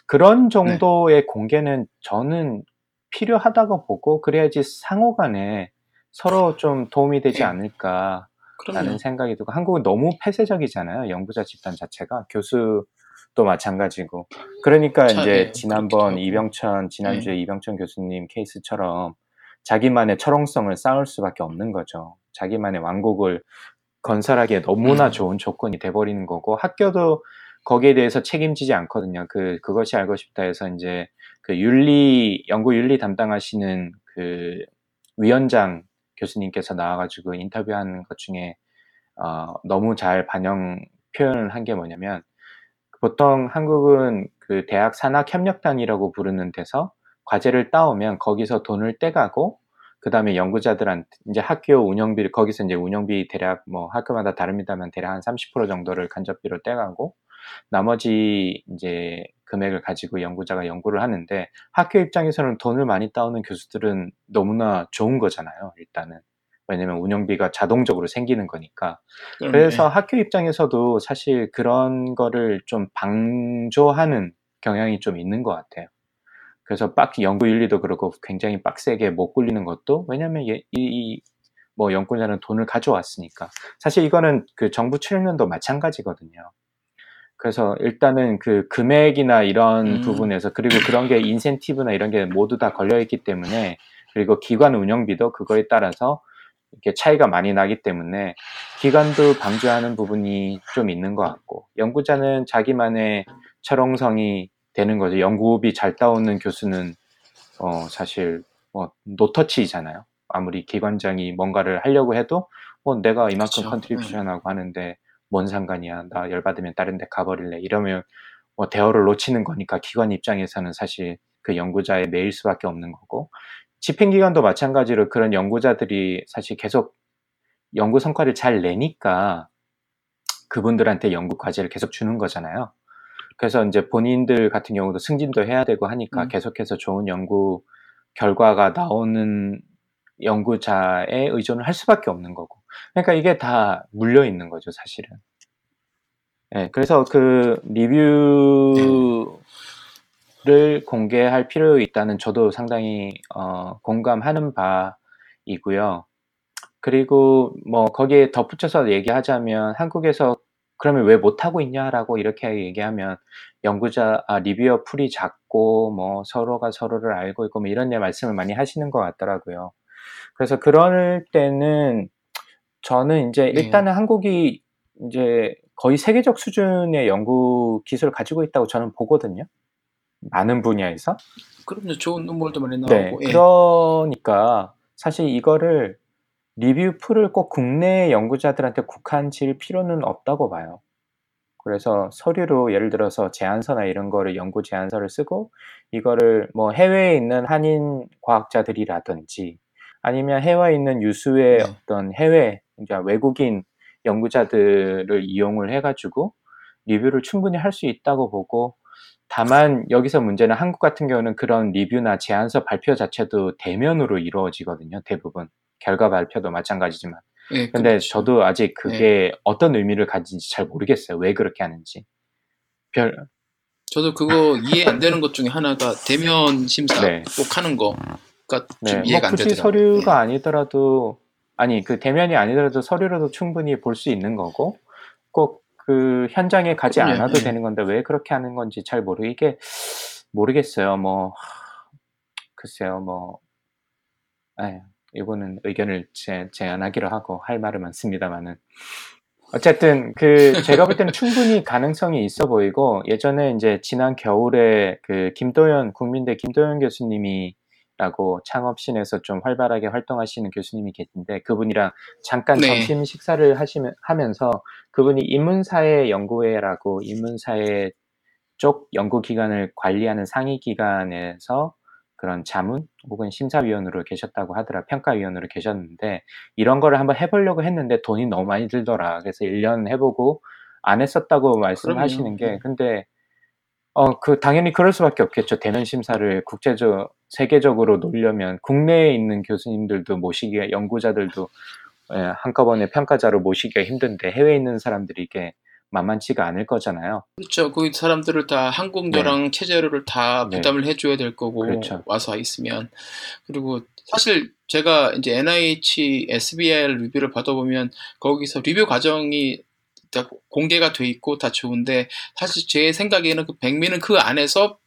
그런 정도의 공개는 저는 필요하다고 보고 그래야지 상호 간에 서로 좀 도움이 되지 네. 않을까 그럼요. 라는 생각이 들고 한국은 너무 폐쇄적이잖아요. 연구자 집단 자체가 교수도 마찬가지고. 그러니까 자, 이제 예, 지난번. 이병천 지난주에 이병천 교수님 케이스처럼 자기만의 철옹성을 쌓을 수밖에 없는 거죠. 자기만의 왕국을 건설하기에 너무나 음. 좋은 조건이 돼버리는 거고 학교도 거기에 대해서 책임지지 않거든요. 그 그것이 알고 싶다 해서 이제 그 윤리 연구 윤리 담당하시는 그 위원장 교수님께서 나와가지고 인터뷰하는 것 중에 어, 너무 잘 반영 표현을 한 게 뭐냐면 보통 한국은 그 대학 산학 협력단이라고 부르는 데서 과제를 따오면 거기서 돈을 떼가고 그 다음에 연구자들한테 이제 학교 운영비를 거기서 이제 운영비 대략 뭐 학교마다 다릅니다만 대략 한 30% 정도를 간접비로 떼가고 나머지 이제 금액을 가지고 연구자가 연구를 하는데 학교 입장에서는 돈을 많이 따오는 교수들은 너무나 좋은 거잖아요. 일단은 왜냐면 운영비가 자동적으로 생기는 거니까. 그럼, 그래서 예. 학교 입장에서도 사실 그런 거를 좀 방조하는 경향이 좀 있는 것 같아요. 그래서 빡 연구 윤리도 그렇고 굉장히 빡세게 못 굴리는 것도 왜냐면 이, 이, 뭐 연구자는 돈을 가져왔으니까 사실 이거는 그 정부 출연료도 마찬가지거든요. 그래서 일단은 그 금액이나 이런 음. 부분에서 그리고 그런 게 인센티브나 이런 게 모두 다 걸려 있기 때문에 그리고 기관 운영비도 그거에 따라서 이렇게 차이가 많이 나기 때문에 기관도 방조하는 부분이 좀 있는 것 같고 연구자는 자기만의 철옹성이 되는 거죠. 연구비 잘 따오는 교수는 어 사실 뭐 no touch잖아요. 아무리 기관장이 뭔가를 하려고 해도 뭐 내가 이만큼. contribution하고 하는데 뭔 상관이야. 나 열받으면 다른 데 가버릴래. 이러면 뭐 대어를 놓치는 거니까 기관 입장에서는 사실 그 연구자에 매일 수밖에 없는 거고 집행기관도 마찬가지로 그런 연구자들이 사실 계속 연구 성과를 잘 내니까 그분들한테 연구 과제를 계속 주는 거잖아요. 그래서 이제 본인들 같은 경우도 승진도 해야 되고 하니까 음. 계속해서 좋은 연구 결과가 나오는 연구자에 의존을 할 수밖에 없는 거고. 그러니까 이게 다 물려 있는 거죠, 사실은. 네, 그래서 그 리뷰를 공개할 필요 있다는 저도 상당히 어, 공감하는 바이고요. 그리고 뭐 거기에 덧붙여서 얘기하자면 한국에서 그러면 왜 못하고 있냐라고 이렇게 얘기하면 연구자, 아, 리뷰어 풀이 작고 뭐 서로가 서로를 알고 있고 뭐 이런 예 말씀을 많이 하시는 것 같더라고요. 그래서 그럴 때는 저는 이제 네. 일단은 한국이 이제 거의 세계적 수준의 연구 기술을 가지고 있다고 저는 보거든요. 많은 분야에서. 그럼요. 좋은 논문도 많이 네. 나오고. 예. 그러니까 사실 이거를 리뷰 풀을 꼭 국내 연구자들한테 국한 질 필요는 없다고 봐요. 그래서 서류로 예를 들어서 제안서나 이런 거를 연구 제안서를 쓰고 이거를 뭐 해외에 있는 한인 과학자들이라든지 아니면 해외에 있는 유수의 네. 어떤 해외 그러니까 외국인 연구자들을 이용을 해가지고 리뷰를 충분히 할 수 있다고 보고 다만 여기서 문제는 한국 같은 경우는 그런 리뷰나 제안서 발표 자체도 대면으로 이루어지거든요. 대부분 결과 발표도 마찬가지지만. 예, 근데 그렇죠. 저도 아직 그게 어떤 의미를 가진지 잘 모르겠어요. 왜 그렇게 하는지. 별 저도 그거 이해 안 되는 것 중에 하나가 대면 심사 네. 꼭 하는 거가 좀 네, 뭐 이해가 안 굳이 되더라고요. 서류가 아니더라도 아니 그 대면이 아니더라도 서류로도 충분히 볼 수 있는 거고 꼭 그 현장에 가지 않아도 예. 되는 건데 왜 그렇게 하는 건지 잘 모르 이게 모르겠어요. 뭐 하, 글쎄요 뭐 에휴, 이거는 의견을 제, 제안하기로 하고 할 말은 많습니다만은 어쨌든 그 제가 볼 때는 충분히 가능성이 있어 보이고 예전에 이제 지난 겨울에 그 김도연 국민대 김도연 교수님이 라고 창업신에서 좀 활발하게 활동하시는 교수님이 계신데 그분이랑 잠깐 네. 점심 식사를 하시면 하면서 그분이 인문사회 연구회라고 인문사회 쪽 연구기관을 관리하는 상위기관에서 그런 자문 혹은 심사위원으로 계셨다고 하더라 평가위원으로 계셨는데 이런 거를 한번 해보려고 했는데 돈이 너무 많이 들더라 그래서 1년 해보고 안 했었다고 말씀하시는 게 그럼요. 근데 어 그 당연히 그럴 수밖에 없겠죠 대면 심사를 국제적 세계적으로 놓으려면 국내에 있는 교수님들도 모시기가 연구자들도 예, 한꺼번에 평가자로 모시기가 힘든데 해외에 있는 사람들이 이게 만만치가 않을 거잖아요. 그렇죠. 그 사람들을 다 항공료랑 체재료를 다 네. 부담을 해줘야 될 거고 그렇죠. 와서 있으면 그리고 사실 제가 이제 NIH SBL 리뷰를 받아보면 거기서 리뷰 과정이 다 공개가 돼 있고 다 좋은데 사실 제 생각에는 그 백미는 그 안에서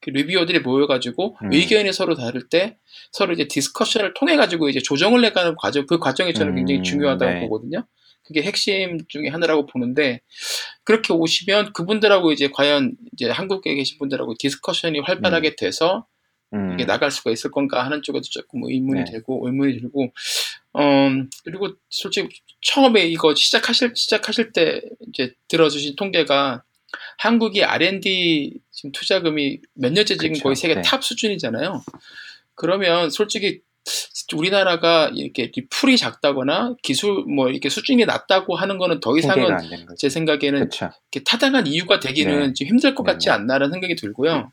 그 리뷰어들이 모여가지고 음. 의견이 서로 다를 때 서로 이제 discussion을 통해 가지고 이제 조정을 해가는 과정 그 과정이 저는 굉장히 음, 중요하다고 네. 보거든요. 그게 핵심 중에 하나라고 보는데 그렇게 오시면 그분들하고 이제 과연 이제 한국에 계신 분들하고 discussion이 활발하게 돼서 음, 이게 나갈 수가 있을 건가 하는 쪽에도 조금 의문이 네. 되고 의문이 들고 어 그리고 솔직히 처음에 이거 시작하실 시작하실 때 이제 들어주신 통계가 한국이 R&D 지금 투자금이 몇 년째 지금 그쵸, 거의 세계 네. top 수준이잖아요. 그러면 솔직히 우리나라가 이렇게 pool이 작다거나 기술 뭐 이렇게 수준이 낮다고 하는 거는 더 이상은. 제 생각에는. 이렇게 타당한 이유가 되기는 네. 좀 힘들 것 네, 같지 네. 않나라는 생각이 들고요.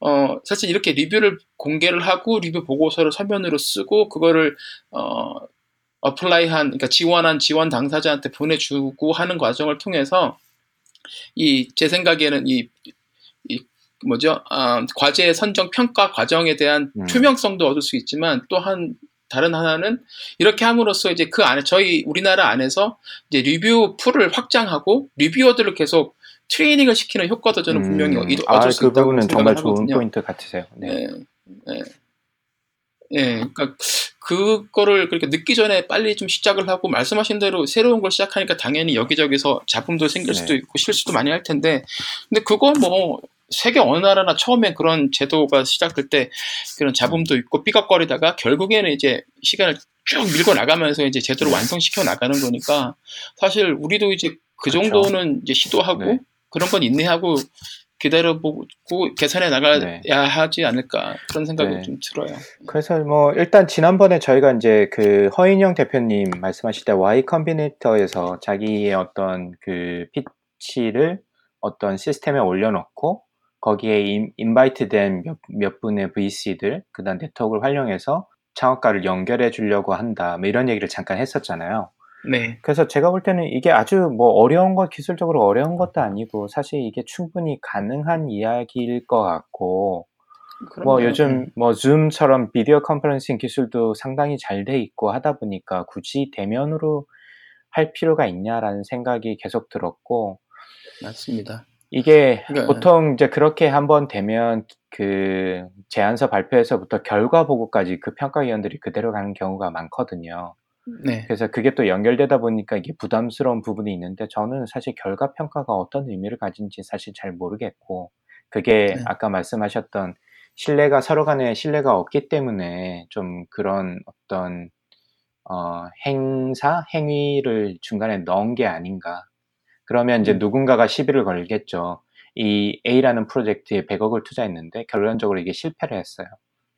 어, 사실 이렇게 리뷰를 공개를 하고 리뷰 보고서를 서면으로 쓰고 그거를 어, apply한 그러니까 지원한 지원 당사자한테 보내주고 하는 과정을 통해서 이 제 생각에는 이, 이 뭐죠 아, 과제 선정 평가 과정에 대한 음. 투명성도 얻을 수 있지만 또한 다른 하나는 이렇게 함으로써 이제 그 안에 저희 우리나라 안에서 이제 리뷰 풀을 확장하고 리뷰어들을 계속 트레이닝을 시키는 효과도 저는 분명히 음, 얻- 아, 얻을 수그 있다고 부분은 생각을 정말 좋은 하거든요. 포인트 같으세요. 네. 예, 예. 예, 그러니까 그거를 그렇게 늦기 전에 빨리 좀 시작을 하고 말씀하신 대로 새로운 걸 시작하니까 당연히 여기저기서 잡음도 생길 수도 네. 있고 실수도 많이 할 텐데 근데 그거 뭐 세계 어느 나라나 처음에 그런 제도가 시작될 때 그런 잡음도 있고 삐걱거리다가 결국에는 이제 시간을 쭉 밀고 나가면서 이제 제도를 완성시켜 나가는 거니까 사실 우리도 이제 그 그렇죠. 정도는 이제 시도하고 네. 그런 건 인내하고 기다려보고 개선해 나가야 네. 하지 않을까 그런 생각이 네. 좀 들어요. 그래서 뭐 일단 지난번에 저희가 이제 그 허인영 대표님 말씀하실 때 Y 컴비네이터에서 자기의 어떤 그 피치를 어떤 시스템에 올려놓고 거기에 인, invite된 몇, 몇 분의 VC들 그 다음 네트워크를 활용해서 창업가를 연결해 주려고 한다. 뭐 이런 얘기를 잠깐 했었잖아요. 네. 그래서 제가 볼 때는 이게 아주 뭐 어려운 것, 기술적으로 어려운 것도 아니고 사실 이게 충분히 가능한 이야기일 것 같고 뭐 그럼요. 요즘 뭐 줌처럼 video conferencing 기술도 상당히 잘 돼 있고 하다 보니까 굳이 대면으로 할 필요가 있냐라는 생각이 계속 들었고 맞습니다. 이게 그러니까- 보통 이제 그렇게 한번 되면 그 제안서 발표에서부터 결과 보고까지 그 평가위원들이 그대로 가는 경우가 많거든요. 네. 그래서 그게 또 연결되다 보니까 이게 부담스러운 부분이 있는데 저는 사실 결과 평가가 어떤 의미를 가진지 사실 잘 모르겠고 그게 네. 아까 말씀하셨던 신뢰가 서로 간에 신뢰가 없기 때문에 좀 그런 어떤 어, 행사 행위를 중간에 넣은 게 아닌가. 그러면 이제 음. 누군가가 시비를 걸겠죠. 이 A라는 프로젝트에 100억을 투자했는데 결론적으로 이게 실패를 했어요.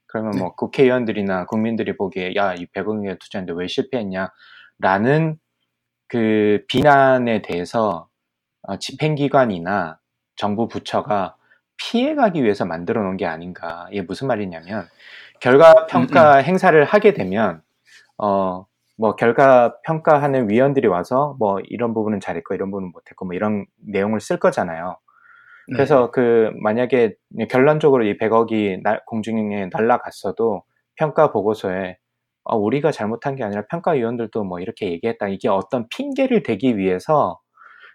그러면 네. 뭐 국회의원들이나 국민들이 보기에 야, 이 100억에 투자했는데 왜 실패했냐? 라는 그 비난에 대해서 어, 집행기관이나 정부 부처가 피해가기 위해서 만들어 놓은 게 아닌가. 이게 무슨 말이냐면 결과 평가 행사를 하게 되면 어, 뭐 결과 평가하는 위원들이 와서 뭐 이런 부분은 잘했고 이런 부분은 못했고 뭐 이런 내용을 쓸 거잖아요. 네. 그래서 그 만약에 결론적으로 이 100억이 날, 공중에 날라갔어도 평가 보고서에 어, 우리가 잘못한 게 아니라 평가위원들도 뭐 이렇게 얘기했다. 이게 어떤 핑계를 대기 위해서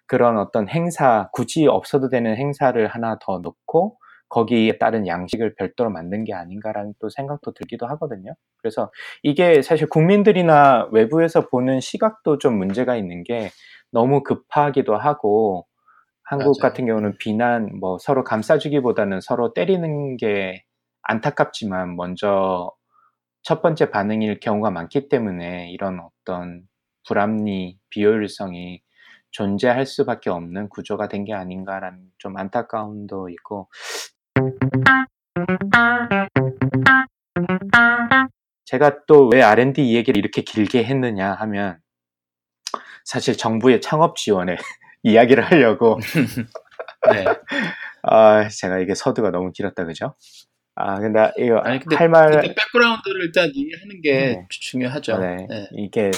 그런 어떤 행사, 굳이 없어도 되는 행사를 하나 더 넣고 거기에 따른 양식을 별도로 만든 게 아닌가라는 또 생각도 들기도 하거든요. 그래서 이게 사실 국민들이나 외부에서 보는 시각도 좀 문제가 있는 게 너무 급하기도 하고 한국 맞아요. 같은 경우는 비난 뭐 서로 감싸주기보다는 서로 때리는 게 안타깝지만 먼저 첫 번째 반응일 경우가 많기 때문에 이런 어떤 불합리, 비효율성이 존재할 수밖에 없는 구조가 된 게 아닌가라는 좀 안타까움도 있고 제가 또 왜 R&D 이 얘기를 이렇게 길게 했느냐 하면 사실 정부의 창업 지원에 이야기를 하려고 네. 아 제가 이게 서두가 너무 길었다 그죠? 아 근데 이거 아니 근데, 할 말 근데 백그라운드를 일단 이해하는 게 네. 중요하죠. 네. 네. 이게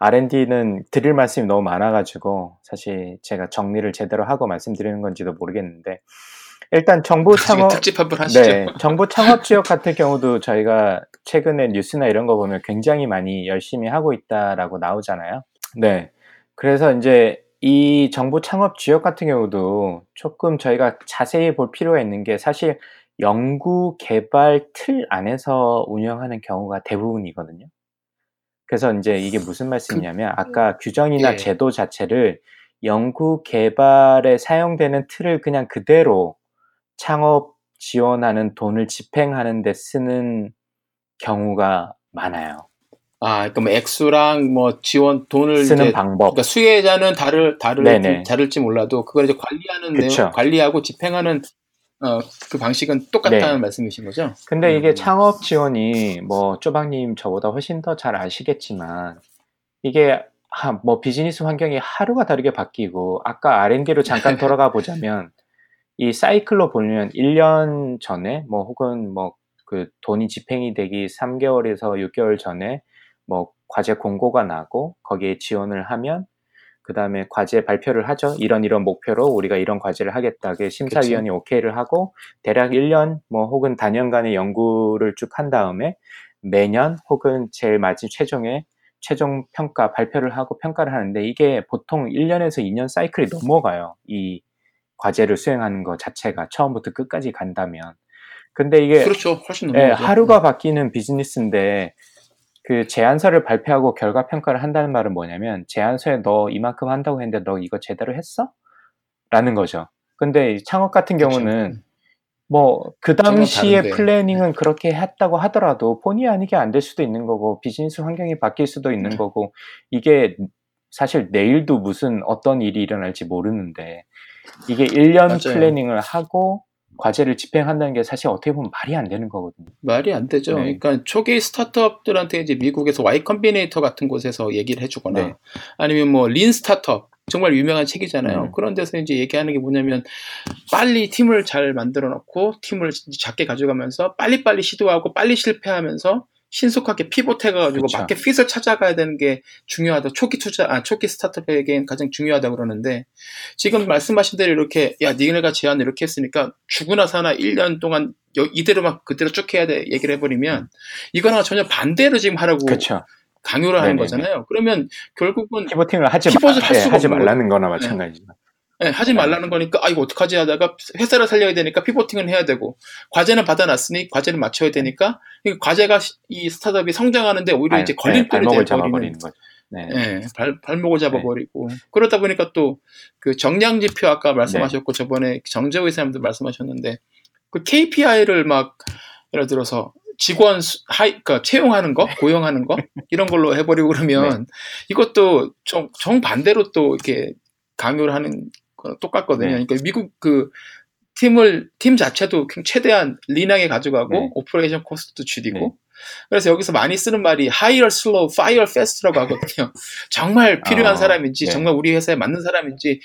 R&D는 드릴 말씀이 너무 많아가지고 사실 제가 정리를 제대로 하고 말씀드리는 건지도 모르겠는데 일단 정부 창업 특집 한번 하시죠. 네, 정부 창업 지역 같은 경우도 저희가 최근에 뉴스나 이런 거 보면 굉장히 많이 열심히 하고 있다라고 나오잖아요. 네. 그래서 이제 이 정부 창업 지역 같은 경우도 조금 저희가 자세히 볼 필요가 있는 게 사실 연구 개발 틀 안에서 운영하는 경우가 대부분이거든요. 그래서 이제 이게 무슨 말씀이냐면 아까 규정이나 예. 제도 자체를 연구 개발에 사용되는 틀을 그냥 그대로 창업 지원하는 돈을 집행하는 데 쓰는 경우가 많아요. 아, 그러니까 뭐 액수랑 뭐 지원 돈을 쓰는 이제 방법. 그러니까 수혜자는 다를 다를. 다를지 몰라도 그걸 이제 관리하는 내용, 그쵸. 관리하고 집행하는 어, 그 방식은 똑같다는 네. 말씀이신 거죠? 근데 이게 음. 창업 지원이 뭐 쪼박님 저보다 훨씬 더 잘 아시겠지만 이게 하, 뭐 비즈니스 환경이 하루가 다르게 바뀌고 아까 R&D로 잠깐 돌아가 보자면 이 사이클로 보면 1년 전에 뭐 혹은 뭐 그 돈이 집행이 되기 3개월에서 6개월 전에 뭐 과제 공고가 나고 거기에 지원을 하면 그 다음에 과제 발표를 하죠. 이런 이런 목표로 우리가 이런 과제를 하겠다. 그 심사위원이 오케이를 하고 대략 1년 뭐 혹은 단연간의 연구를 쭉 한 다음에 매년 혹은 제일 마지막 최종에 최종 평가 발표를 하고 평가를 하는데 이게 보통 1년에서 2년 사이클이 넘어가요. 이 과제를 수행하는 것 자체가 처음부터 끝까지 간다면. 근데 이게 그렇죠. 훨씬 예. 하루가 바뀌는 비즈니스인데 그 제안서를 발표하고 결과 평가를 한다는 말은 뭐냐면 제안서에 너 이만큼 한다고 했는데 너 이거 제대로 했어? 라는 거죠. 근데 이 창업 같은 그렇죠. 경우는 뭐그 정말 당시에 다른데. planning은 그렇게 했다고 하더라도 본의 아니게 안 될 수도 있는 거고 비즈니스 환경이 바뀔 수도 있는 네. 거고 이게 사실 내일도 무슨 어떤 일이 일어날지 모르는데 이게 1년 맞아요. planning을 하고 과제를 집행한다는 게 사실 어떻게 보면 말이 안 되는 거거든요. 말이 안 되죠. 네. 그러니까 초기 스타트업들한테 이제 미국에서 Y Combinator 같은 곳에서 얘기를 해주거나 네. 아니면 뭐 린 스타트업 정말 유명한 책이잖아요. 음. 그런 데서 이제 얘기하는 게 뭐냐면 빨리 팀을 잘 만들어 놓고 팀을 작게 가져가면서 빨리빨리 시도하고 빨리 실패하면서 신속하게 피봇해가지고 그쵸. 마켓 핏을 찾아가야 되는 게 중요하다. 초기 투자, 아, 초기 스타트업에겐 가장 중요하다 그러는데 지금 말씀하신 대로 이렇게 야, 니네가 제안을 이렇게 했으니까 죽으나 사나 1년 동안 여- 이대로만 그대로 쭉 해야 돼 얘기를 해버리면 이거랑 전혀 반대로 지금 하라고 그렇죠. 강요를 하는 네네네. 거잖아요. 그러면 결국은 피보팅을 하지, 피벗을 마, 할 네, 수가 하지 없는 말라는 거나 마찬가지죠. 예, 하지 네. 말라는 거니까 아 이거 어떡하지 하다가 회사를 살려야 되니까 피보팅은 해야 되고 과제는 받아놨으니 과제를 맞춰야 되니까 이 과제가 시- 이 스타트업이 성장하는데 오히려 발- 이제 네, 걸림돌이 돼버리는 잡아버리는 거죠. 네. 예, 발, 발목을 잡아버리고 그러다 보니까 또 그 정량 지표 아까 말씀하셨고 저번에 정재호 이사님도 말씀하셨는데 그 KPI를 막 예를 들어서 직원 수, 하이, 그러니까 채용하는 거, 고용하는 거 이런 걸로 해버리고 그러면 네. 이것도 정, 정 반대로 또 이렇게 강요를 하는 거 똑같거든요. 네. 그러니까 미국 그 팀을 팀 자체도 최대한 lean하게 가져가고 네. operation cost도 줄이고 네. 그래서 여기서 많이 쓰는 말이 hire slow, fire fast라고 하거든요. 정말 필요한 아, 사람인지 네. 정말 우리 회사에 맞는 사람인지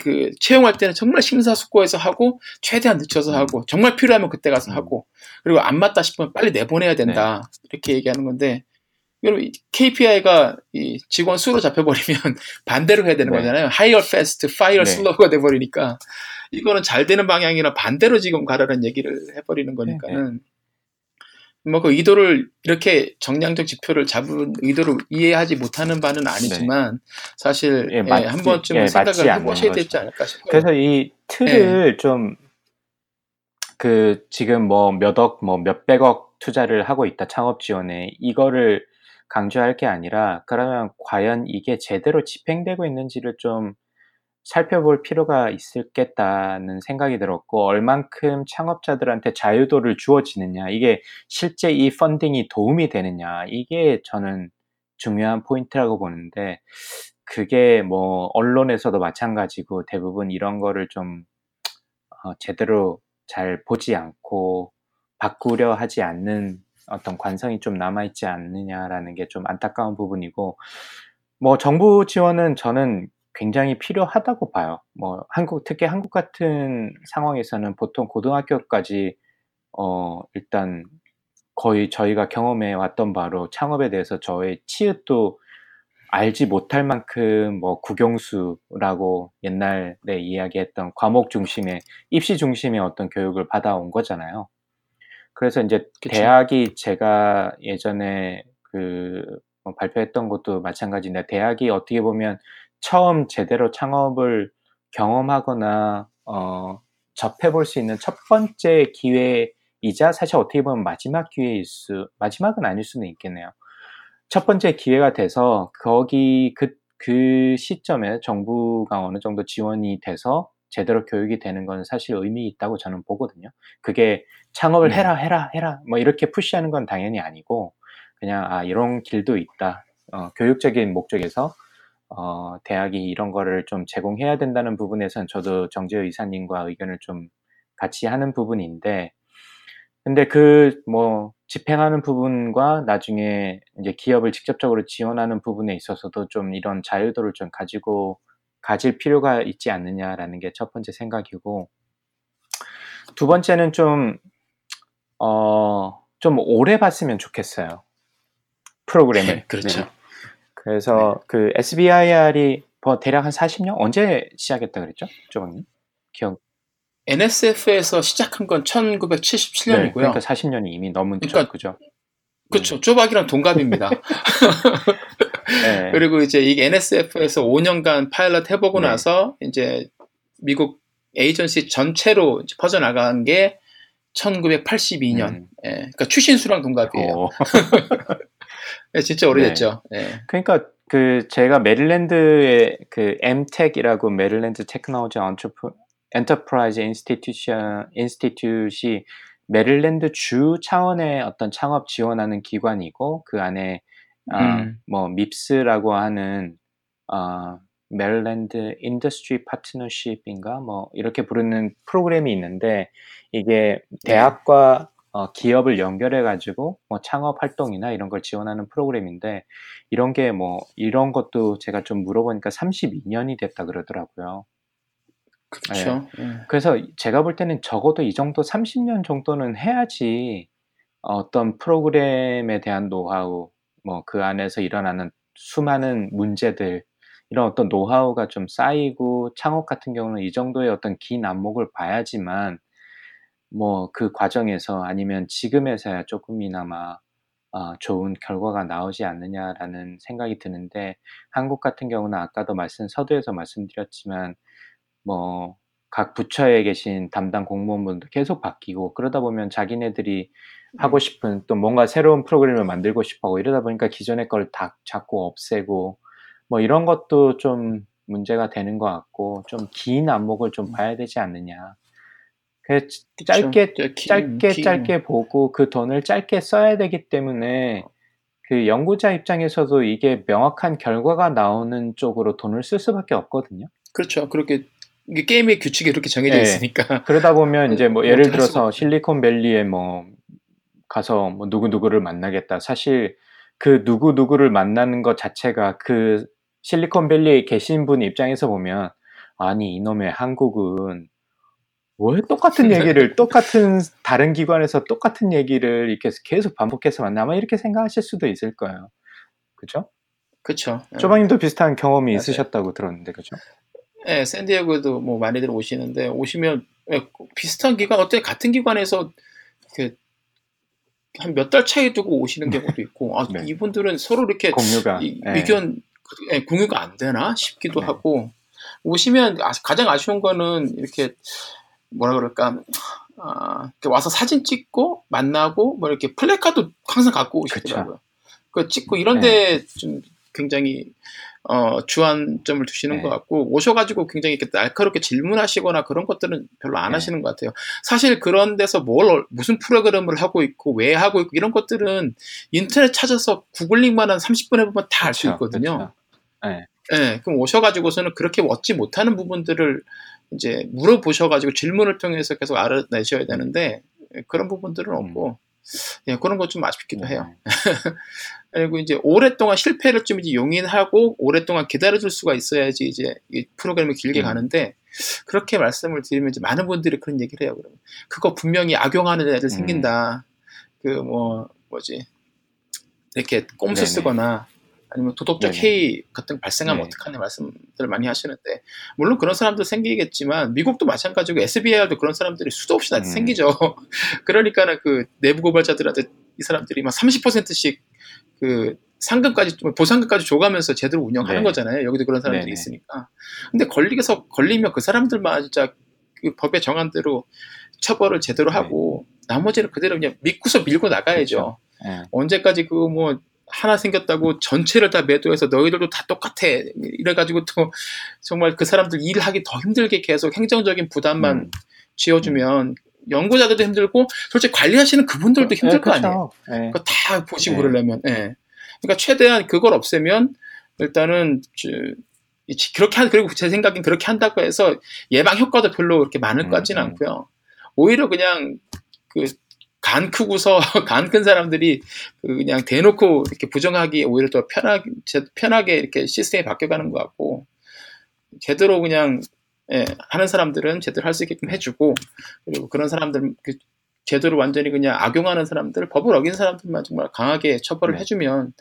그 채용할 때는 정말 심사숙고해서 하고 최대한 늦춰서 음. 하고 정말 필요하면 그때 가서 음. 하고 그리고 안 맞다 싶으면 빨리 내보내야 된다 네. 이렇게 얘기하는 건데 KPI가 이 직원 수로 잡혀버리면 반대로 해야 되는 네. 거잖아요. hire fast, fire 네. slow가 돼버리니까 이거는 잘 되는 방향이라 반대로 지금 가라는 얘기를 해버리는 거니까는 네, 네. 뭐그 의도를 이렇게 정량적 지표를 잡은 의도를 이해하지 못하는 바는 아니지만 네. 사실 예, 예, 한 번쯤 예, 생각을 해보셔야 되지 않을까 싶어요. 그래서 이 틀을 예. 좀그 지금 뭐 몇 억 뭐 몇백억 투자를 하고 있다 창업 지원에 이거를 강조할 게 아니라 그러면 과연 이게 제대로 집행되고 있는지를 좀 살펴볼 필요가 있겠다는 생각이 들었고 얼만큼 창업자들한테 자유도를 주어지느냐 이게 실제 이 펀딩이 도움이 되느냐 이게 저는 중요한 포인트라고 보는데 그게 뭐 언론에서도 마찬가지고 대부분 이런 거를 좀 어, 제대로 잘 보지 않고 바꾸려 하지 않는 어떤 관성이 좀 남아있지 않느냐라는 게 좀 안타까운 부분이고 뭐 정부 지원은 저는 굉장히 필요하다고 봐요. 뭐 한국 특히 한국 같은 상황에서는 보통 고등학교까지 어 일단 거의 저희가 경험해 왔던 바로 창업에 대해서 저의 치읓도 알지 못할 만큼 뭐 국영수라고 옛날에 이야기했던 과목 중심의 입시 중심의 어떤 교육을 받아온 거잖아요. 그래서 이제 그치. 대학이 제가 예전에 그뭐 발표했던 것도 마찬가지인데 대학이 어떻게 보면 처음 제대로 창업을 경험하거나 어, 접해볼 수 있는 첫 번째 기회이자 사실 어떻게 보면 마지막 기회일 수 마지막은 아닐 수는 있겠네요. 첫 번째 기회가 돼서 거기 그, 그 시점에 정부가 어느 정도 지원이 돼서 제대로 교육이 되는 건 사실 의미 있다고 저는 보거든요. 그게 창업을 네. 해라, 해라, 해라, 뭐 이렇게 푸시하는 건 당연히 아니고, 그냥, 아, 이런 길도 있다. 어, 교육적인 목적에서 어, 대학이 이런 거를 좀 제공해야 된다는 부분에선 저도 정재호 이사님과 의견을 좀 같이 하는 부분인데, 근데 그 뭐 집행하는 부분과 나중에 이제 기업을 직접적으로 지원하는 부분에 있어서도 좀 이런 자유도를 좀 가지고 가질 필요가 있지 않느냐라는 게 첫 번째 생각이고, 두 번째는 좀, 어, 좀 오래 봤으면 좋겠어요. 프로그램을. 네, 그렇죠. 네. 그래서 네. 그 SBIR이 뭐 대략 한 40년 언제 시작했다 그랬죠? 조박님 기억. NSF에서 시작한 건 1977년이고요. 네, 그러니까 40년이 이미 넘은 그러니까, 그죠? 그렇죠. 네. 쪼박이랑 동갑입니다. 네. 그리고 이제 이게 NSF에서 5년간 파일럿 해보고 네. 나서 이제 미국 에이전시 전체로 퍼져 나간 게 1982년. 음. 예, 그러니까 추신수랑 동갑이에요. 어. 네, 진짜 오래됐죠. 네. 네. 그러니까 그 제가 메릴랜드의 그 Mtech이라고 Maryland Technology Enterprise Institution Institute 메릴랜드 주 차원의 어떤 창업 지원하는 기관이고 그 안에 어, 음. 뭐 MIPS라고 하는 어, Maryland Industry Partnership인가 뭐 이렇게 부르는 프로그램이 있는데 이게 네. 대학과 어, 기업을 연결해 가지고 뭐 창업 활동이나 이런 걸 지원하는 프로그램인데 이런 게 뭐 이런 것도 제가 좀 물어보니까 32년이 됐다 그러더라고요. 그렇죠. 네. 그래서 제가 볼 때는 적어도 이 정도 30년 정도는 해야지 어떤 프로그램에 대한 노하우, 뭐 그 안에서 일어나는 수많은 문제들 이런 어떤 노하우가 좀 쌓이고 창업 같은 경우는 이 정도의 어떤 긴 안목을 봐야지만 뭐 그 과정에서 아니면 지금에서야 조금이나마 어 좋은 결과가 나오지 않느냐라는 생각이 드는데 한국 같은 경우는 아까도 말씀 서두에서 말씀드렸지만 뭐 각 부처에 계신 담당 공무원분도 계속 바뀌고 그러다 보면 자기네들이 하고 음. 싶은 또 뭔가 새로운 프로그램을 만들고 싶어 하고 이러다 보니까 기존의 걸 다 자꾸 없애고 뭐 이런 것도 좀 문제가 되는 것 같고 좀 긴 안목을 좀 음. 봐야 되지 않느냐. 그 짧게 짧게 짧게 보고 그 돈을 짧게 써야 되기 때문에 그 연구자 입장에서도 이게 명확한 결과가 나오는 쪽으로 돈을 쓸 수밖에 없거든요. 그렇죠. 그렇게 게임의 규칙이 그렇게 정해져 네. 있으니까. 그러다 보면 이제 뭐 예를 들어서 실리콘밸리에 뭐 가서 뭐 누구 누구를 만나겠다. 사실 그 누구 누구를 만나는 것 자체가 그 실리콘밸리에 계신 분 입장에서 보면 아니 이놈의 한국은 왜 똑같은 얘기를 똑같은 다른 기관에서 똑같은 얘기를 이렇게 계속 반복해서 만나 아마 이렇게 생각하실 수도 있을 거예요. 그죠? 그렇죠. 조방님도 비슷한 경험이 맞아요. 있으셨다고 들었는데 그죠? 네, 샌디에고도 뭐 많이들 오시는데 오시면 예, 비슷한 기관 어때 같은 기관에서 한 몇 달 차이 두고 오시는 경우도 있고 아, 네. 이분들은 서로 이렇게 공유가 이, 네. 의견 네, 공유가 안 되나 싶기도 네. 하고 오시면 아, 가장 아쉬운 거는 이렇게 뭐라 그럴까 아, 와서 사진 찍고 만나고 뭐 이렇게 플래카도 항상 갖고 오시더라고요. 그 찍고 이런데 네. 좀 굉장히 어, 주안점을 두시는 네. 것 같고 오셔가지고 굉장히 이렇게 날카롭게 질문하시거나 그런 것들은 별로 안 네. 하시는 것 같아요. 사실 그런 데서 뭘 무슨 프로그램을 하고 있고 왜 하고 있고 이런 것들은 인터넷 찾아서 구글링만 한 30분 해보면 다 알수 있거든요. 네. 네. 그럼 오셔가지고서는 그렇게 얻지 못하는 부분들을 이제 물어보셔가지고 질문을 통해서 계속 알아내셔야 되는데 그런 부분들은 음. 없고 예, 그런 것좀 아쉽기도 네. 해요. 그리고 이제 오랫동안 실패를 좀 이제 용인하고 오랫동안 기다려줄 수가 있어야지 이제 이 프로그램이 길게 음. 가는데 그렇게 말씀을 드리면 이제 많은 분들이 그런 얘기를 해요. 그러면 그거 분명히 악용하는 애들 음. 생긴다. 그뭐 뭐지 이렇게 꼼수 네네. 쓰거나 아니면 도덕적 네네. 해이 같은 거 발생하면 네. 어떡하냐 말씀들을 많이 하시는데 물론 그런 사람도 생기겠지만 미국도 마찬가지고 SBI도 그런 사람들이 수도 없이 다 음. 생기죠. 그러니까는 그 내부 고발자들한테 이 사람들이 막 30%씩 그 상금까지 보상금까지 줘가면서 제대로 운영하는 네. 거잖아요. 여기도 그런 사람들이 네네. 있으니까. 근데 걸리게서 걸리면 그 사람들만 진짜 그 법의 정한 대로 처벌을 제대로 네. 하고 네. 나머지는 그대로 그냥 믿고서 밀고 나가야죠. 그렇죠. 네. 언제까지 그뭐 하나 생겼다고 전체를 다 매도해서 너희들도 다 똑같아 이래가지고 또 정말 그 사람들 일하기 더 힘들게 계속 행정적인 부담만 음. 지어주면 연구자들도 힘들고 솔직히 관리하시는 그분들도 네, 힘들 네, 거 아니에요. 네. 그거 다 보시고 네. 그러려면. 네. 그러니까 최대한 그걸 없애면 일단은 저, 그렇게 한 그리고 제 생각엔 그렇게 한다고 해서 예방 효과도 별로 그렇게 많을 것 같지는 음, 음. 않고요. 오히려 그냥 그 간 크고서 간 큰 사람들이 그 그냥 대놓고 이렇게 부정하기 오히려 더 편하게 편하게 이렇게 시스템이 바뀌어가는 것 같고 제대로 그냥 예, 하는 사람들은 제대로 할 수 있게끔 해주고 그리고 그런 사람들 그 제대로 완전히 그냥 악용하는 사람들, 법을 어긴 사람들만 정말 강하게 처벌을 네. 해주면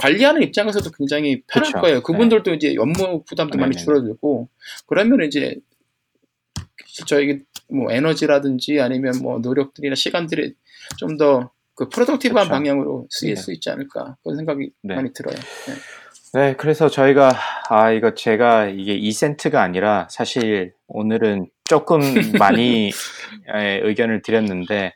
관리하는 입장에서도 굉장히 편할 그쵸. 거예요. 그분들도 네. 이제 업무 부담도 네 많이 줄어들고 그러면 이제 저희 뭐 에너지라든지 아니면 뭐 노력들이나 시간들이 좀 더 그 프로덕티브한 방향으로 쓰일 네. 수 있지 않을까 그런 생각이 네. 많이 들어요. 네. 네, 그래서 저희가 아 이거 제가 이게 2센트가 아니라 사실 오늘은 조금 많이 예, 의견을 드렸는데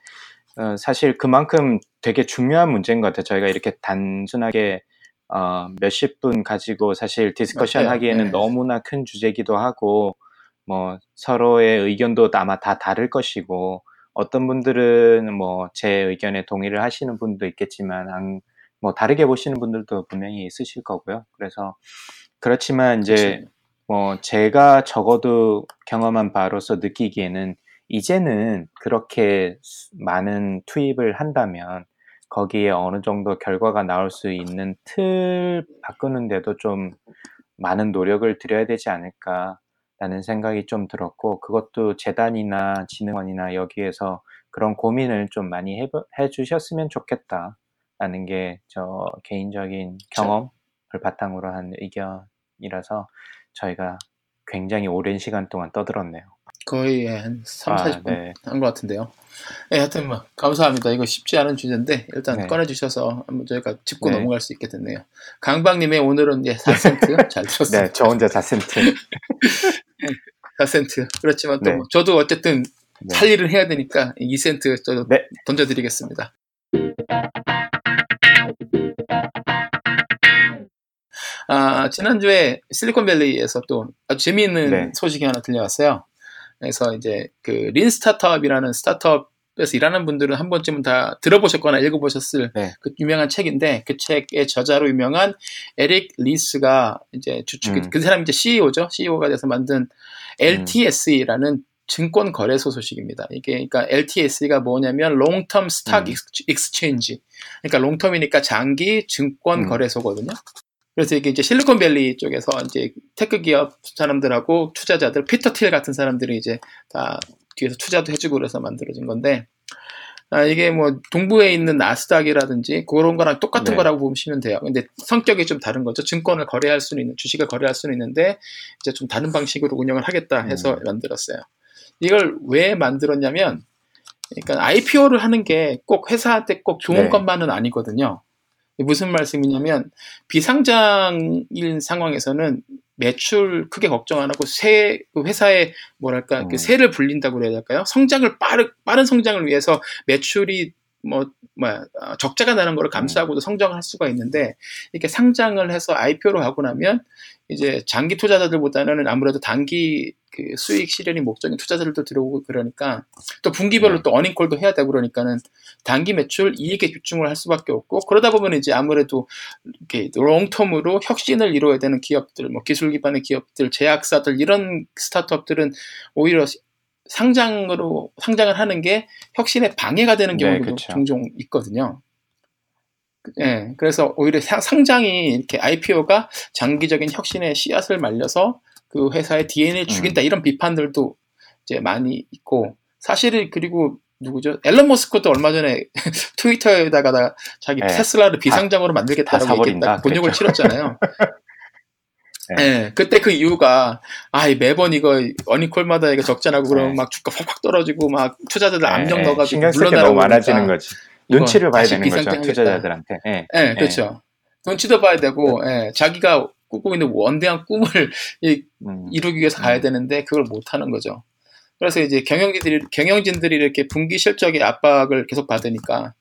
어, 사실 그만큼 되게 중요한 문제인 것 같아요. 저희가 이렇게 단순하게 어, 몇십 분 가지고 사실 discussion 하기에는 네. 너무나 큰 주제기도 하고 뭐 서로의 의견도 아마 다 다를 것이고 어떤 분들은 뭐 제 의견에 동의를 하시는 분도 있겠지만 안, 뭐 다르게 보시는 분들도 분명히 있으실 거고요. 그래서 그렇지만 이제 그치. 뭐 제가 적어도 경험한 바로서 느끼기에는 이제는 그렇게 많은 투입을 한다면 거기에 어느 정도 결과가 나올 수 있는 틀 바꾸는데도 좀 많은 노력을 들여야 되지 않을까 라는 생각이 좀 들었고 그것도 재단이나 진흥원이나 여기에서 그런 고민을 좀 많이 해, 해주셨으면 좋겠다. 라는 게 저 개인적인 경험을 바탕으로 한 의견이라서 저희가 굉장히 오랜 시간 동안 떠들었네요. 거의 한 3, 40분 아, 네. 한것 같은데요. 네, 하여튼 뭐 감사합니다. 이거 쉽지 않은 주제인데 일단 네. 꺼내주셔서 한번 저희가 짚고 네. 넘어갈 수 있게 됐네요. 강박님의 오늘은 예, 4센트 잘 들었습니다. 네, 저 혼자 4센트. 4센트. 그렇지만 또 네. 저도 어쨌든 네. 살 일을 해야 되니까 2센트 저 네. 던져드리겠습니다. 아, 지난주에 실리콘밸리에서 또 아주 재미있는 네. 소식이 하나 들려왔어요. 그래서 이제 그 린 스타트업이라는 스타트업에서 일하는 분들은 한 번쯤은 다 들어보셨거나 읽어보셨을 네. 그 유명한 책인데 그 책의 저자로 유명한 에릭 리스가 이제 주축 음. 그 사람이 이제 CEO죠. CEO가 돼서 만든 LTSE라는 증권 거래소 소식입니다. 이게 그러니까 LTSE가 뭐냐면 Term Stock 음. Exchange. 그러니까 long-term이니까 장기 증권 음. 거래소거든요. 그래서 이게 이제 실리콘밸리 쪽에서 이제 테크 기업 사람들하고 투자자들, 피터 틸 같은 사람들이 이제 다 뒤에서 투자도 해주고 그래서 만들어진 건데, 아, 이게 뭐 동부에 있는 나스닥이라든지 그런 거랑 똑같은 네. 거라고 보시면 돼요. 근데 성격이 좀 다른 거죠. 증권을 거래할 수는 있는, 주식을 거래할 수는 있는데, 이제 좀 다른 방식으로 운영을 하겠다 해서 음. 만들었어요. 이걸 왜 만들었냐면, 그러니까 IPO를 하는 게 꼭 회사한테 꼭 좋은 네. 것만은 아니거든요. 무슨 말씀이냐면 비상장인 상황에서는 매출 크게 걱정 안 하고 세, 그 회사의 뭐랄까 음. 그 세를 불린다고 그래야 될까요? 성장을 빠르, 빠른 성장을 위해서 매출이 뭐, 뭐야, 어, 적자가 나는 거를 감수하고도 성장을 할 수가 있는데, 이렇게 상장을 해서 IPO를 하고 나면, 이제 장기 투자자들보다는 아무래도 단기 그 수익 실현이 목적인 투자자들도 들어오고 그러니까, 또 분기별로 네. 또 어닝콜도 해야 되고 그러니까는, 단기 매출 이익에 집중을 할 수밖에 없고, 그러다 보면 이제 아무래도 이렇게 롱텀으로 혁신을 이루어야 되는 기업들, 뭐 기술 기반의 기업들, 제약사들, 이런 스타트업들은 오히려 상장으로 상장을 하는 게 혁신에 방해가 되는 네, 경우도 그쵸. 종종 있거든요. 예, 그래서 오히려 상- 상장이 이렇게 IPO가 장기적인 혁신의 씨앗을 말려서 그 회사의 DNA를 죽인다 이런 비판들도 이제 많이 있고 사실은 그리고 누구죠? 앨런 머스크도 얼마 전에 트위터에다가 나 자기 네. 테슬라를 비상장으로 다 만들겠다라고 얘기했다. 곤욕을 그랬죠. 치렀잖아요. 네. 예, 그때 그 이유가, 아, 이 매번 이거, 어니콜마다 이거 적자나고 그러면 네. 막 주가 확확 떨어지고 막 투자자들 압력. 넣어가지고 신경 쓸게 물러나라고 너무 많아지는 그러니까. 거지. 눈치를 봐야 되는 거죠. 투자자들한테. 예. 예, 그렇죠. 눈치도 봐야 되고, 예, 자기가 꾸고 있는 원대한 꿈을 이- 음. 이루기 위해서 가야 음. 되는데 그걸 못 하는 거죠. 그래서 이제 경영진들이, 경영진들이 이렇게 분기 실적의 압박을 계속 받으니까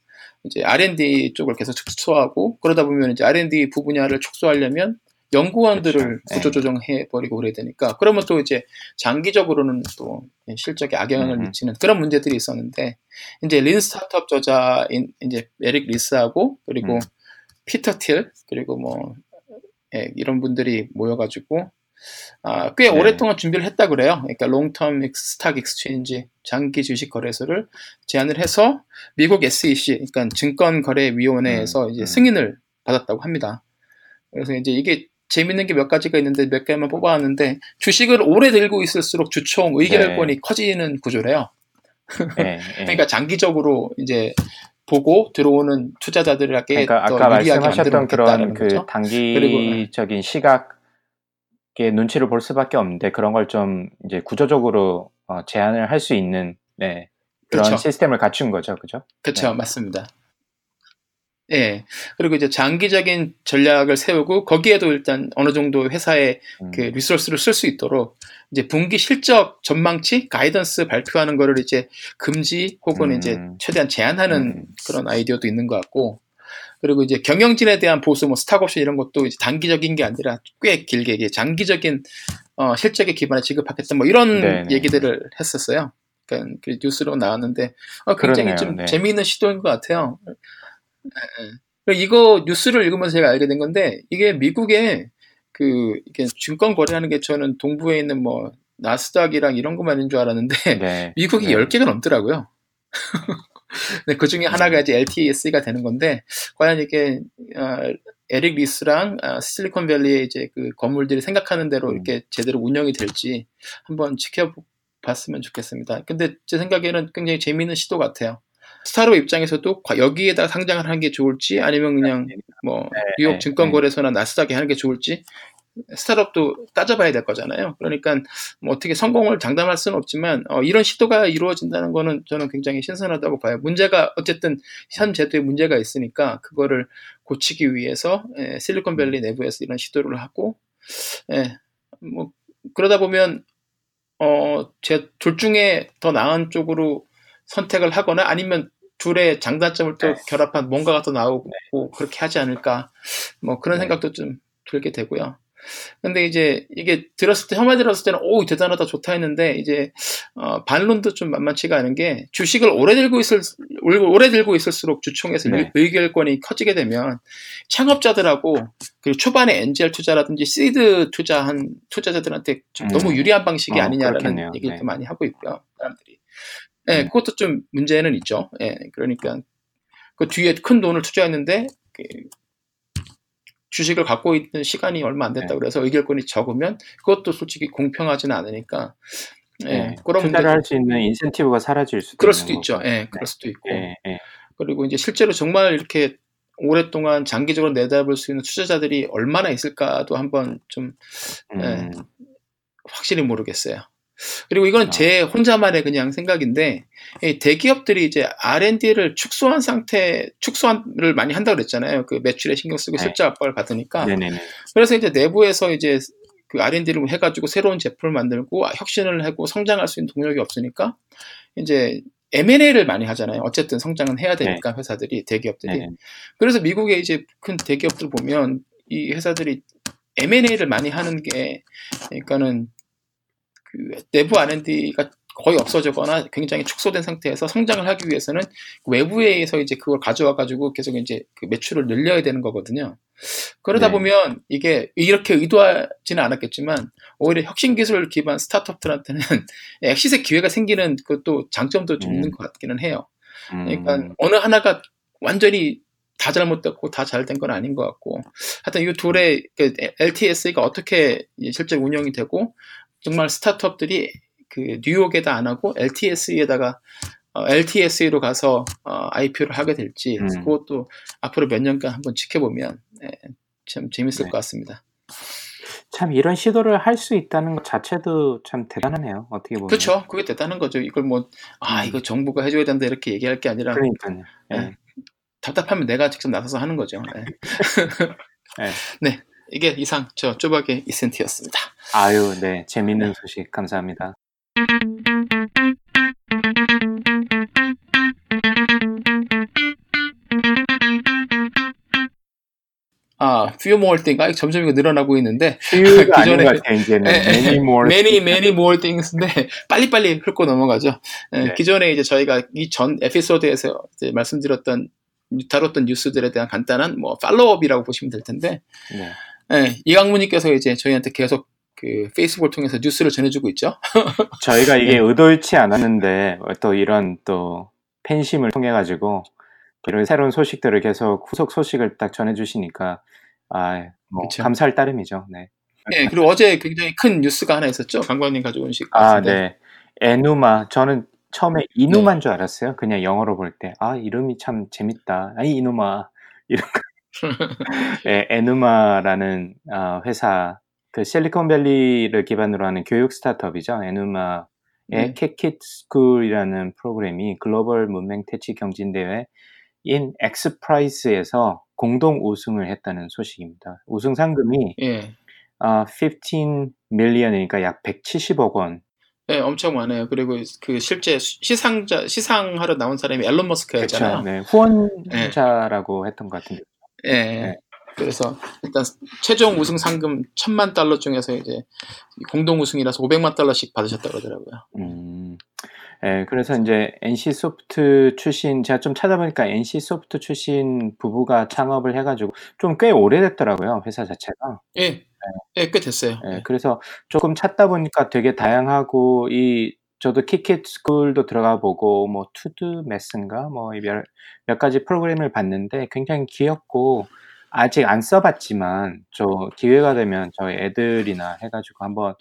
이제 R&D 쪽을 계속 축소하고 그러다 보면 이제 R&D 부분야를 축소하려면 연구원들을 그렇죠. 네. 구조 조정해 버리고 그래야 되니까 그러면 또 이제 장기적으로는 또 실적에 악영향을 음. 미치는 그런 문제들이 있었는데 이제 Lean Startup 저자인 이제 에릭 리스하고 그리고 음. 피터 틸 그리고 뭐 예, 이런 분들이 모여가지고 아, 꽤 네. 오랫동안 준비를 했다 그래요. 그러니까 Long-Term Stock Exchange 장기 주식 거래소를 제안을 해서 미국 SEC 그러니까 증권거래위원회에서 음, 이제 음. 승인을 받았다고 합니다. 그래서 이제 이게 재밌는 게 몇 가지가 있는데 몇 개만 뽑아왔는데 주식을 오래 들고 있을수록 주총 의결권이 네. 커지는 구조래요. 예, 예. 그러니까 장기적으로 이제 보고 들어오는 투자자들에게 그러니까 더 아까 말씀하셨던 그런 그 거죠. 단기적인 시각의 눈치를 볼 수밖에 없는데 그런 걸 좀 이제 구조적으로 어, 제한을 할 수 있는 네, 그런 그렇죠. 시스템을 갖춘 거죠, 그죠? 그렇죠, 네. 맞습니다. 예. 그리고 이제 장기적인 전략을 세우고 거기에도 일단 어느 정도 회사의 음, 그 리소스를 쓸 수 있도록 이제 분기 실적 전망치 가이던스 발표하는 거를 이제 금지 혹은 음. 이제 최대한 제한하는 음. 그런 아이디어도 있는 것 같고 그리고 이제 경영진에 대한 보수 뭐 스탁옵션 이런 것도 이제 단기적인 게 아니라 꽤 길게 이게 장기적인 어, 실적에 기반해 지급하겠다 뭐 이런 네네. 얘기들을 했었어요. 그러니까 그 뉴스로 나왔는데 어, 굉장히 그렇네요. 좀 네. 재미있는 시도인 것 같아요. 예, 예. 그리고 이거 뉴스를 읽으면서 제가 알게 된 건데 이게 미국에 그 이게 증권 거래하는 게 저는 동부에 있는 뭐 나스닥이랑 이런 것만인 줄 알았는데 네. 미국이 네. 10개가 넘더라고요. 네, 그 중에 하나가 이제 LTS가 되는 건데, 과연 이게, 어, 에릭 리스랑 아, 실리콘밸리의 이제 그 건물들이 생각하는 대로 음. 이렇게 제대로 운영이 될지 한번 지켜봤으면 좋겠습니다. 근데 제 생각에는 굉장히 재미있는 시도 같아요. 스타로 입장에서도 과- 여기에다 상장을 하는 게 좋을지 아니면 그냥 뭐 네, 뉴욕 네, 증권거래소나 나스닥에 하는 게 좋을지 스타트업도 따져봐야 될 거잖아요. 그러니까 뭐 어떻게 성공을 장담할 수는 없지만 어, 이런 시도가 이루어진다는 거는 저는 굉장히 신선하다고 봐요. 문제가 어쨌든 현 제도에 문제가 있으니까 그거를 고치기 위해서 예, 실리콘밸리 내부에서 이런 시도를 하고 예, 뭐 그러다 보면 어, 제 둘 중에 더 나은 쪽으로 선택을 하거나 아니면 둘의 장단점을 또 네. 결합한 뭔가가 더 나오고 그렇게 하지 않을까 뭐 그런 네. 생각도 좀 들게 되고요. 근데 이제 이게 들었을 때 처음에 들었을 때는 오 대단하다 좋다 했는데 이제 어, 반론도 좀 만만치가 않은 게 주식을 오래 들고 있을 오래 들고 있을수록 주총에서 네. 의결권이 커지게 되면 창업자들하고 그리고 초반에 엔젤 투자라든지 시드 투자한 투자자들한테 좀 음. 너무 유리한 방식이 어, 아니냐라는 그렇겠네요. 얘기를 네. 좀 많이 하고 있고요 사람들이. 예, 음. 그것도 좀 문제는 있죠. 예, 그러니까 그 뒤에 큰 돈을 투자했는데 그 주식을 갖고 있는 시간이 얼마 안 됐다고 네. 그래서 의결권이 적으면 그것도 솔직히 공평하지는 않으니까 예, 네. 그런 투자를 할 수 있는 인센티브가 사라질 수도 그럴 수도 있죠. 거고. 예, 그럴 수도 있고 예, 예. 그리고 이제 실제로 정말 이렇게 오랫동안 장기적으로 내다볼 수 있는 투자자들이 얼마나 있을까도 한번 좀 음, 예. 확실히 모르겠어요. 그리고 이건 아. 제 혼자만의 그냥 생각인데 이 대기업들이 이제 R&D를 축소한 상태 축소를 많이 한다고 그랬잖아요. 그 매출에 신경 쓰고 네. 실적 압박을 받으니까 네네네. 그래서 이제 내부에서 이제 그 R&D를 해가지고 새로운 제품을 만들고 혁신을 하고 성장할 수 있는 동력이 없으니까 이제 M&A를 많이 하잖아요. 어쨌든 성장은 해야 되니까 회사들이 대기업들이. 네. 그래서 미국의 이제 큰 대기업들 보면 이 회사들이 M&A를 많이 하는 게 그러니까는 그 내부 R&D가 거의 없어지거나 굉장히 축소된 상태에서 성장을 하기 위해서는 외부에서 이제 그걸 가져와 가지고 계속 이제 그 매출을 늘려야 되는 거거든요. 그러다 네. 보면 이게 이렇게 의도하지는 않았겠지만 오히려 혁신 기술 기반 스타트업들한테는 엑시스의 기회가 생기는 그것도 장점도 좀 음. 있는 것 같기는 해요. 음, 그러니까 어느 하나가 완전히 다 잘못됐고 다 잘 된 건 아닌 것 같고 하여튼 이 둘의 그 LTS가 어떻게 실제 운영이 되고 정말 스타트업들이 그 뉴욕에다 안 하고 LTS에다가 LTS로 가서 어, IPO를 하게 될지 음. 그것도 앞으로 몇 년간 한번 지켜보면 예, 참 재밌을 네. 것 같습니다. 참 이런 시도를 할 수 있다는 것 자체도 참 대단하네요. 어떻게 보면. 그렇죠. 그게 대단한 거죠. 이걸 뭐아 음. 이거 정부가 해줘야 된다 이렇게 얘기할 게 아니라 그러니까요. 예. 네. 답답하면 내가 직접 나서서 하는 거죠. 네. 네. 네. 이게 이상 저 쪼박의 이센트였습니다. 아유, 네. 재밌는 소식 감사합니다. 아, few more thing. 아, 점점 이거 늘어나고 있는데 아닌 기존에- 것 이제는. 에, 에, many more. many many more things인데 빨리빨리 훑고 넘어가죠. 에, 네. 기존에 이제 저희가 이 전 에피소드에서 이제 말씀드렸던 다뤘던 뉴스들에 대한 간단한 뭐 팔로업이라고 보시면 될 텐데 네. 예, 이강무님께서 이제 저희한테 계속 그 페이스북을 통해서 뉴스를 전해주고 있죠. 저희가 이게 네. 의도치 않았는데 또 이런 또 팬심을 통해 가지고 이런 새로운 소식들을 계속 후속 소식을 딱 전해주시니까 아, 뭐 그쵸. 감사할 따름이죠. 네. 예, 그리고 어제 굉장히 큰 뉴스가 하나 있었죠. 강관님 가지고 오신 것 아. 네. 에누마. 저는 처음에 이누마인 줄 알았어요. 그냥 영어로 볼 때. 아, 이름이 참 재밌다. 아이, 이누마. 이런 거. 네, 에누마라는 어, 회사, 그 실리콘밸리를 기반으로 하는 교육 스타트업이죠. 에누마의 네. Kitkit School이라는 프로그램이 글로벌 문맹 퇴치 경진 대회인 XPRIZE에서 공동 우승을 했다는 소식입니다. 우승 상금이 예. 어, 15 밀리언이니까 약 170억 원. 예, 엄청 많아요. 그리고 그 실제 시상자 시상하러 나온 사람이 앨런 머스크였잖아요. 그렇죠. 네, 후원자라고 했던 것 같은데. 예. 네. 그래서 일단 최종 우승 상금 천만 달러 중에서 이제 공동 우승이라서 500만 달러씩 받으셨다 그러더라고요. 음, 예, 그래서 이제 NC 소프트 출신 제가 좀 찾아보니까 NC 소프트 출신 부부가 창업을 해가지고 좀 꽤 오래됐더라고요 회사 자체가. 예. 예, 꽤 됐어요. 예, 예. 그래서 조금 찾다 보니까 되게 다양하고 이 저도 키킷 스쿨도 들어가 보고 뭐 투두 메스인가 뭐몇 몇 가지 프로그램을 봤는데 굉장히 귀엽고 아직 안 써봤지만 저 기회가 되면 저희 애들이나 해가지고 한번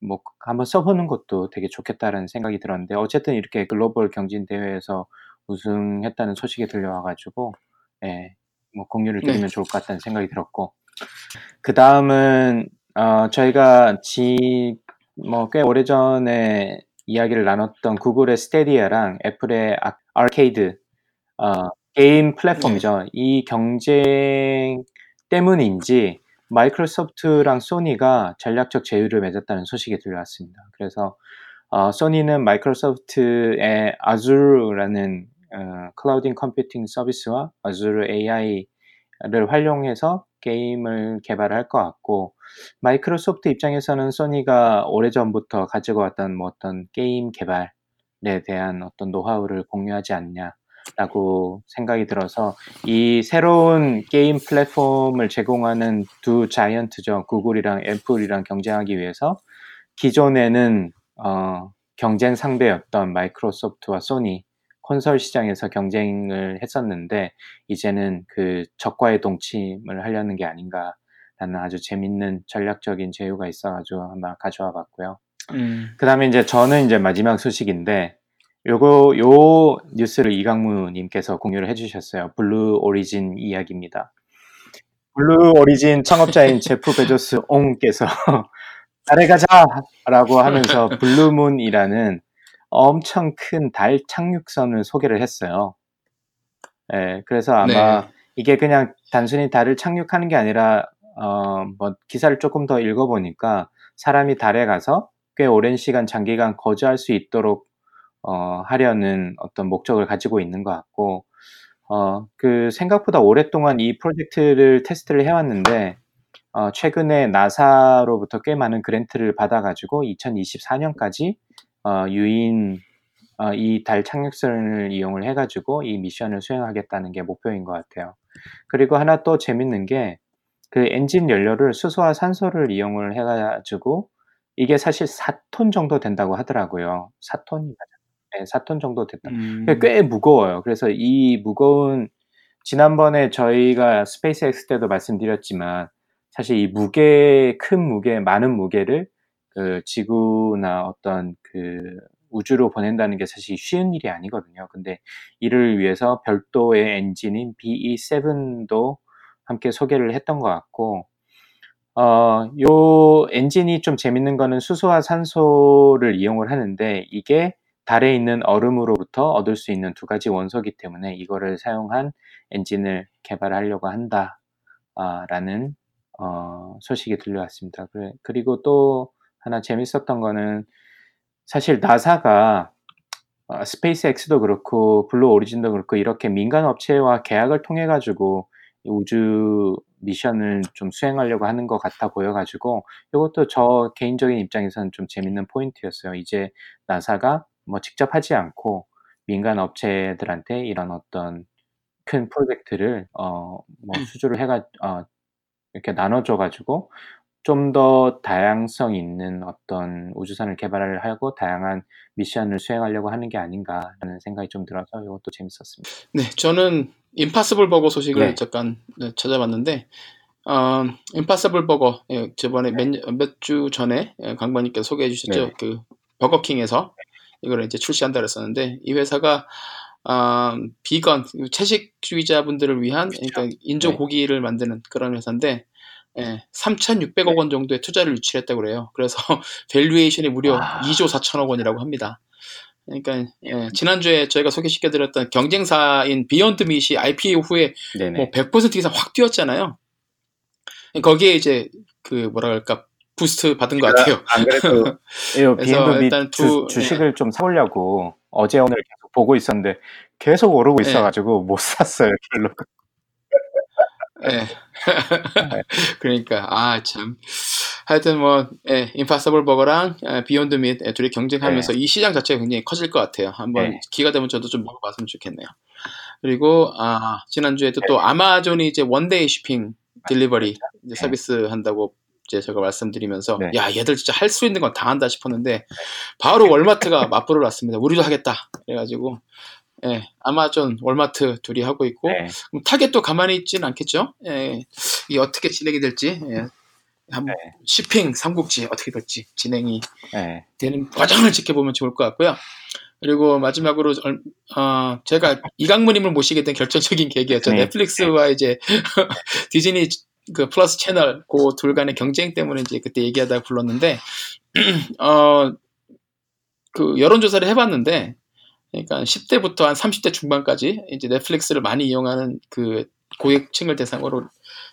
뭐 한번 써보는 것도 되게 좋겠다는 생각이 들었는데 어쨌든 이렇게 글로벌 경진 대회에서 우승했다는 소식이 들려와가지고 예, 뭐 공유를 네. 드리면 좋을 것 같다는 생각이 들었고 그 다음은 어, 저희가 지 뭐 꽤 오래전에 이야기를 나눴던 구글의 스테디아랑 애플의 아, 아케이드 어, 게임 플랫폼이죠. 이 경쟁 때문인지 마이크로소프트랑 소니가 전략적 제휴를 맺었다는 소식이 들려왔습니다. 그래서 어, 소니는 마이크로소프트의 Azure라는 어, 클라우딩 컴퓨팅 서비스와 Azure AI를 활용해서 게임을 개발할 것 같고 마이크로소프트 입장에서는 소니가 오래전부터 가지고 왔던 뭐 어떤 게임 개발에 대한 어떤 노하우를 공유하지 않냐라고 생각이 들어서 이 새로운 게임 플랫폼을 제공하는 두 giant죠. 구글이랑 애플이랑 경쟁하기 위해서 기존에는 어, 경쟁 상대였던 마이크로소프트와 소니 콘솔 시장에서 경쟁을 했었는데 이제는 그 적과의 동침을 하려는 게 아닌가라는 아주 재밌는 전략적인 제휴가 있어가지고 한번 가져와 봤고요. 음. 그 다음에 이제 저는 이제 마지막 소식인데 요거 요 뉴스를 이강무 님께서 공유를 해주셨어요. 블루 오리진 이야기입니다. 블루 오리진 창업자인 제프 베조스 옹께서 달에 가자라고 하면서 블루문이라는 엄청 큰 달 착륙선을 소개를 했어요. 예, 그래서 아마 네. 이게 그냥 단순히 달을 착륙하는 게 아니라 어, 뭐 기사를 조금 더 읽어보니까 사람이 달에 가서 꽤 오랜 시간 장기간 거주할 수 있도록 어, 하려는 어떤 목적을 가지고 있는 것 같고 어, 그 생각보다 오랫동안 이 프로젝트를 테스트를 해왔는데 어, 최근에 나사로부터 꽤 많은 그랜트를 받아가지고 2024년까지 어, 유인 어, 이달 착륙선을 이용을 해가지고 이 미션을 수행하겠다는 게 목표인 것 같아요. 그리고 하나 또 재밌는 게 그 엔진 연료를 수소와 산소를 이용을 해가지고 이게 사실 4톤 정도 된다고 하더라고요. 4톤이 네, 4톤 정도 됐다. 음. 꽤 무거워요. 그래서 이 무거운 지난번에 저희가 스페이스X 때도 말씀드렸지만 사실 이 무게 큰 무게 많은 무게를 그 지구나 어떤 그 우주로 보낸다는 게 사실 쉬운 일이 아니거든요. 근데 이를 위해서 별도의 엔진인 BE7도 함께 소개를 했던 것 같고, 어, 요 엔진이 좀 재밌는 거는 수소와 산소를 이용을 하는데 이게 달에 있는 얼음으로부터 얻을 수 있는 두 가지 원소기 때문에 이거를 사용한 엔진을 개발하려고 한다라는 어, 소식이 들려왔습니다. 그리고 또 하나 재밌었던 거는 사실 나사가 어, 스페이스X도 그렇고 블루 오리진도 그렇고 이렇게 민간 업체와 계약을 통해 가지고 우주 미션을 좀 수행하려고 하는 것 같아 보여가지고 이것도 저 개인적인 입장에서는 좀 재밌는 포인트였어요. 이제 나사가 뭐 직접 하지 않고 민간 업체들한테 이런 어떤 큰 프로젝트를 어뭐 음. 수주를 해가 어 이렇게 나눠줘 가지고 좀 더 다양성 있는 어떤 우주선을 개발을 하고 다양한 미션을 수행하려고 하는 게 아닌가라는 생각이 좀 들어서 이것도 재밌었습니다. 네, 저는 임파서블 버거 소식을 네. 잠깐 네, 찾아봤는데 어, Impossible Burger 예, 저번에 몇주 전에 예, 강반님께서 소개해 주셨죠. 네. 그 버거킹에서 이걸 이제 출시한다 그랬었는데 이 회사가 어, 비건 채식주의자분들을 위한 그렇죠. 그러니까 인조 네. 고기를 만드는 그런 회사인데 예, 3,600억 원 정도의 투자를 유치했다고 그래요. 그래서 valuation이 무려 와. 2조 4천억 원이라고 합니다. 그러니까 예, 지난주에 저희가 소개시켜드렸던 경쟁사인 Beyond Meat이 IPO 후에. 뭐 100% 이상 확 뛰었잖아요. 거기에 이제 그 뭐라 그럴까 boost 받은 것 같아요. 안 그래도 Beyond Meat 주, 주식을 예. 좀 사오려고 어제 오늘 계속 보고 있었는데 계속 오르고 예. 있어가지고 못 샀어요 결론. 예. 그러니까 아 참. 하여튼 뭐 예, Impossible Burger랑 예, Beyond Meat 예, 둘이 경쟁하면서 네. 이 시장 자체가 굉장히 커질 것 같아요. 한번 네. 기회가 되면 저도 좀 먹어봤으면 좋겠네요. 그리고 아 지난주에도 네. 또 아마존이 이제 one-day shipping delivery 네. 서비스 한다고 이제 제가 말씀드리면서 네. 야 얘들 진짜 할 수 있는 건 다 한다 싶었는데 바로 월마트가 맞불을 놨습니다. 우리도 하겠다. 그래가지고 예, 아마존, 월마트 둘이 하고 있고 네. 타겟도 가만히 있지는 않겠죠. 예, 이 어떻게 진행이 될지 예, 한 네. shipping 삼국지 어떻게 될지 진행이 네. 되는 과정을 지켜보면 좋을 것 같고요. 그리고 마지막으로 어, 제가 이강무님을 모시게 된 결정적인 계기였죠. 네. 넷플릭스와 이제 디즈니 그 플러스 채널 그 둘 간의 경쟁 때문에 이제 그때 얘기하다가 불렀는데 어, 그 여론조사를 해봤는데 그러니까 10대부터 한 30대 중반까지 이제 넷플릭스를 많이 이용하는 그 고객층을 대상으로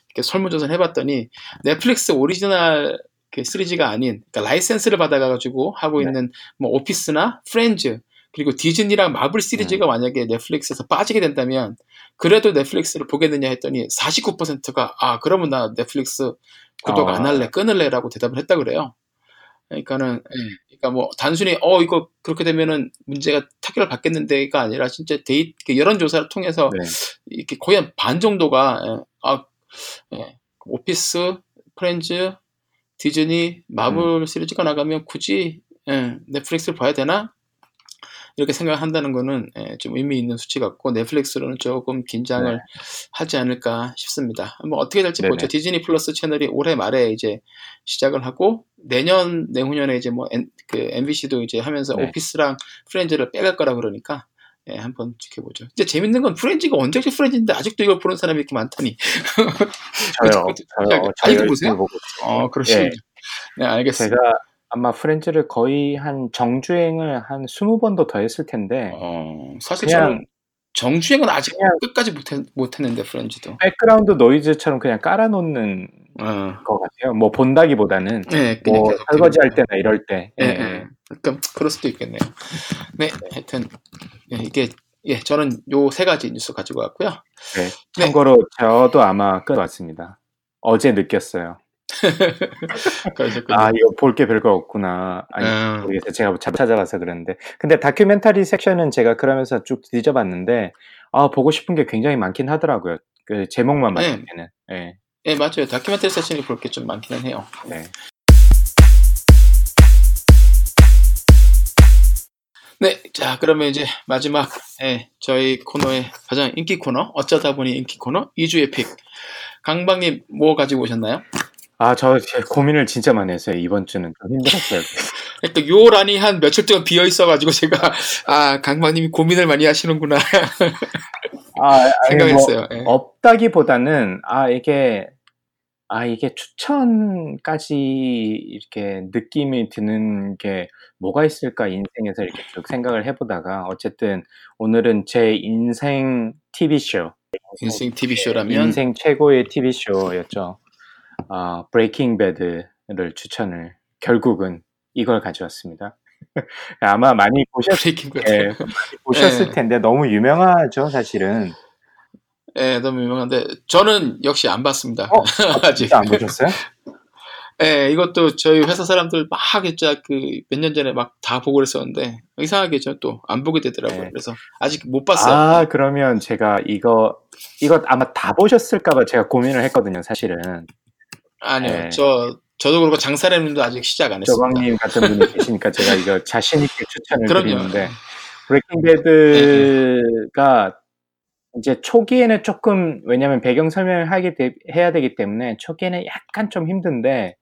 이렇게 설문조사를 해봤더니 넷플릭스 오리지널 그 3G가 아닌 그러니까 라이센스를 받아가지고 하고 네. 있는 뭐 오피스나 프렌즈 그리고 디즈니랑 마블 시리즈가 만약에 넷플릭스에서 빠지게 된다면 그래도 넷플릭스를 보겠느냐 했더니 49%가 아 그러면 나 넷플릭스 구독 안 어. 할래 끊을래라고 대답을 했다 그래요. 그러니까는 예, 그러니까 뭐 단순히 어 이거 그렇게 되면은 문제가 타격을 받겠는데가 아니라 진짜 데이 그 여론 조사를 통해서 네. 이렇게 거의 한 반 정도가 예, 아 예, 오피스, 프렌즈, 디즈니, 마블 음. 시리즈가 나가면 굳이 예, 넷플릭스를 봐야 되나? 이렇게 생각한다는 거는 예, 좀 의미 있는 수치 같고 넷플릭스로는 조금 긴장을 네. 하지 않을까 싶습니다. 뭐 어떻게 될지 네네. 보죠. 디즈니 플러스 채널이 올해 말에 이제 시작을 하고 내년 내후년에 이제 뭐 N, 그 NBC도 이제 하면서 네. 오피스랑 프렌즈를 빼갈 거라 그러니까 예, 한번 지켜보죠. 이제 재밌는 건 프렌즈가 언제적 프렌즈인데 아직도 이걸 보는 사람이 이렇게 많다니. 저요. 저요. 신기하게. 저 아직도 열심히 보세요? 보고. 어, 그러시군요. 예. 네, 알겠습니다. 제가 아마 프렌즈를 거의 한 정주행을 한 20번도 더 했을 텐데 어, 사실 그냥- 저는 정주행은 아직 그냥- 끝까지 못했, 못했는데 프렌즈도. background noise처럼 그냥 깔아놓는 어. 것 같아요. 뭐 본다기보다는 네, 뭐 계속 설거지 할 듣는 때나 이럴 때. 예, 예, 예. 예. 그럼 그럴 수도 있겠네요. 네, 하여튼 예, 이게 예, 저는 요 세 가지 뉴스 가지고 왔고요. 네. 네. 참고로 저도 아마 끝 왔습니다. 어제 느꼈어요. 아 이거 볼 게 별거 없구나. 아니 음. 모르겠어요. 제가 잘 찾아가서 그랬는데. 근데 다큐멘터리 섹션은 제가 그러면서 쭉 뒤져봤는데 아 보고 싶은 게 굉장히 많긴 하더라고요. 그 제목만 네. 봤을 때는. 예. 예, 맞아요. 다큐멘터리 세션이 볼 게 좀 많기는 해요. 네. 네, 자 그러면 이제 마지막 예, 저희 코너의 가장 인기 코너 어쩌다 보니 인기 코너 2주의 픽 강방님 뭐 가지고 오셨나요? 아, 저 고민을 진짜 많이 했어요. 이번 주는 좀 힘들었어요. 그러니까 요 란이 한 며칠 동안 비어 있어가지고 제가 아 강방님이 고민을 많이 하시는구나 아, 뭐 생각했어요. 예. 없다기보다는 아 이게 아 이게 추천까지 이렇게 느낌이 드는 게 뭐가 있을까 인생에서 이렇게 쭉 생각을 해보다가 어쨌든 오늘은 제 인생 TV 쇼 인생 TV 쇼라면 인생 최고의 TV 쇼였죠. 아 브레이킹 배드를 추천을 결국은 이걸 가져왔습니다. 아마 많이 보셨. 예, 보셨을 예. 텐데 너무 유명하죠 사실은. 예, 너무 유명한데 저는 역시 안 봤습니다. 어? 아직. 안 보셨어요? 예, 이것도 저희 회사 사람들 막 진짜 그몇 년 전에 막 다 보고 그랬었는데 이상하게 저는 또 안 보게 되더라고요. 네. 그래서 아직 못 봤어요. 아, 그러면 제가 이거, 이거 아마 다 보셨을까봐 제가 고민을 했거든요, 사실은. 아니요, 네. 저 저도 그렇고 장사라님도 아직 시작 안 했습니다. 조방님 같은 분이 계시니까 제가 이거 자신 있게 추천을 그럼요. 드리는데, 브레이킹 배드가 이제 초기에는 조금, 왜냐면 배경 설명을 하게 되- 해야 되기 때문에 초기에는 약간 좀 힘든데,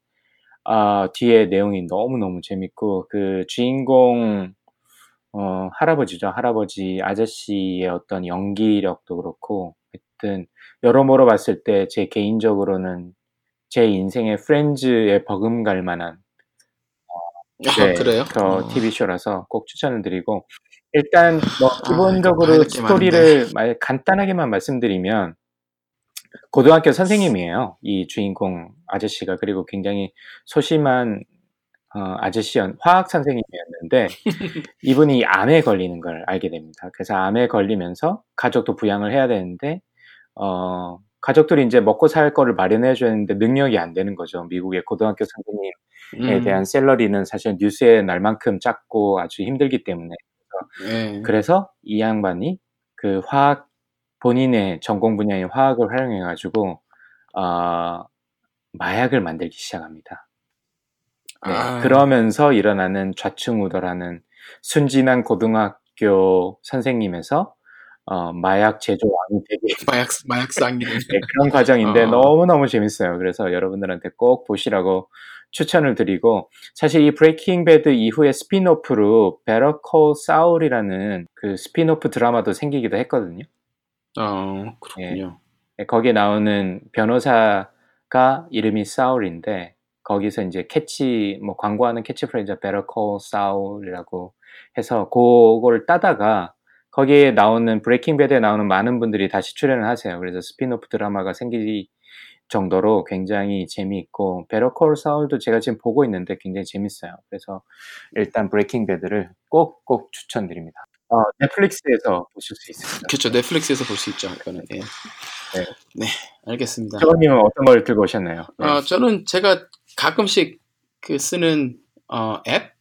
아, 뒤에 내용이 너무 너무 재밌고, 그 주인공, 어, 할아버지죠. 할아버지 아저씨의 어떤 연기력도 그렇고, 하여튼, 여러모로 봤을 때 제 개인적으로는 제 인생의 프렌즈에 버금갈 만한 아, 네, 그래요? 저 어. TV쇼라서 꼭 추천을 드리고, 일단 뭐 아, 기본적으로 될게 스토리를 말- 간단하게만 말씀드리면, 고등학교 선생님이에요. 이 주인공 아저씨가 그리고 굉장히 소심한 어, 아저씨였, 화학 선생님이었는데 이분이 암에 걸리는 걸 알게 됩니다. 그래서 암에 걸리면서 가족도 부양을 해야 되는데 어, 가족들이 이제 먹고 살 거를 마련해 줘야 되는데 능력이 안 되는 거죠. 미국의 고등학교 선생님에 음, 대한 샐러리는 사실 뉴스에 날 만큼 작고 아주 힘들기 때문에 예. 그래서 이 양반이 그 화학 본인의 전공 분야인 화학을 활용해 가지고 어, 마약을 만들기 시작합니다. 네, 아. 그러면서 일어나는 좌충우돌하는 순진한 고등학교 선생님에서 어, 마약 제조 왕이 되게 마약 마약 쌍이네. 네, 그런 과정인데 어. 너무 너무 재밌어요. 그래서 여러분들한테 꼭 보시라고 추천을 드리고 사실 이 Breaking Bad 이후에 spin-off로 Better Call Saul이라는 그 스피노프 드라마도 생기기도 했거든요. 어, 그렇군요. 네, 거기에 나오는 변호사가 이름이 사울인데 거기서 이제 캐치 뭐 광고하는 캐치프레이즈 Better Call Saul이라고 해서 그걸 따다가 거기에 나오는 Breaking Bad에 나오는 많은 분들이 다시 출연을 하세요. 그래서 스피노프 드라마가 생기기 정도로 굉장히 재미있고 Better Call Saul도 제가 지금 보고 있는데 굉장히 재밌어요. 그래서 일단 Breaking Bad를 꼭꼭 추천드립니다. 어, 넷플릭스에서 보실 수 있습니다. 그렇죠. 넷플릭스에서 볼 수 있죠. 이거는. 예. 네. 네, 알겠습니다. 저님은 어떤 걸 들고 오셨나요? 네. 어, 저는 제가 가끔씩 그 쓰는 어, 앱,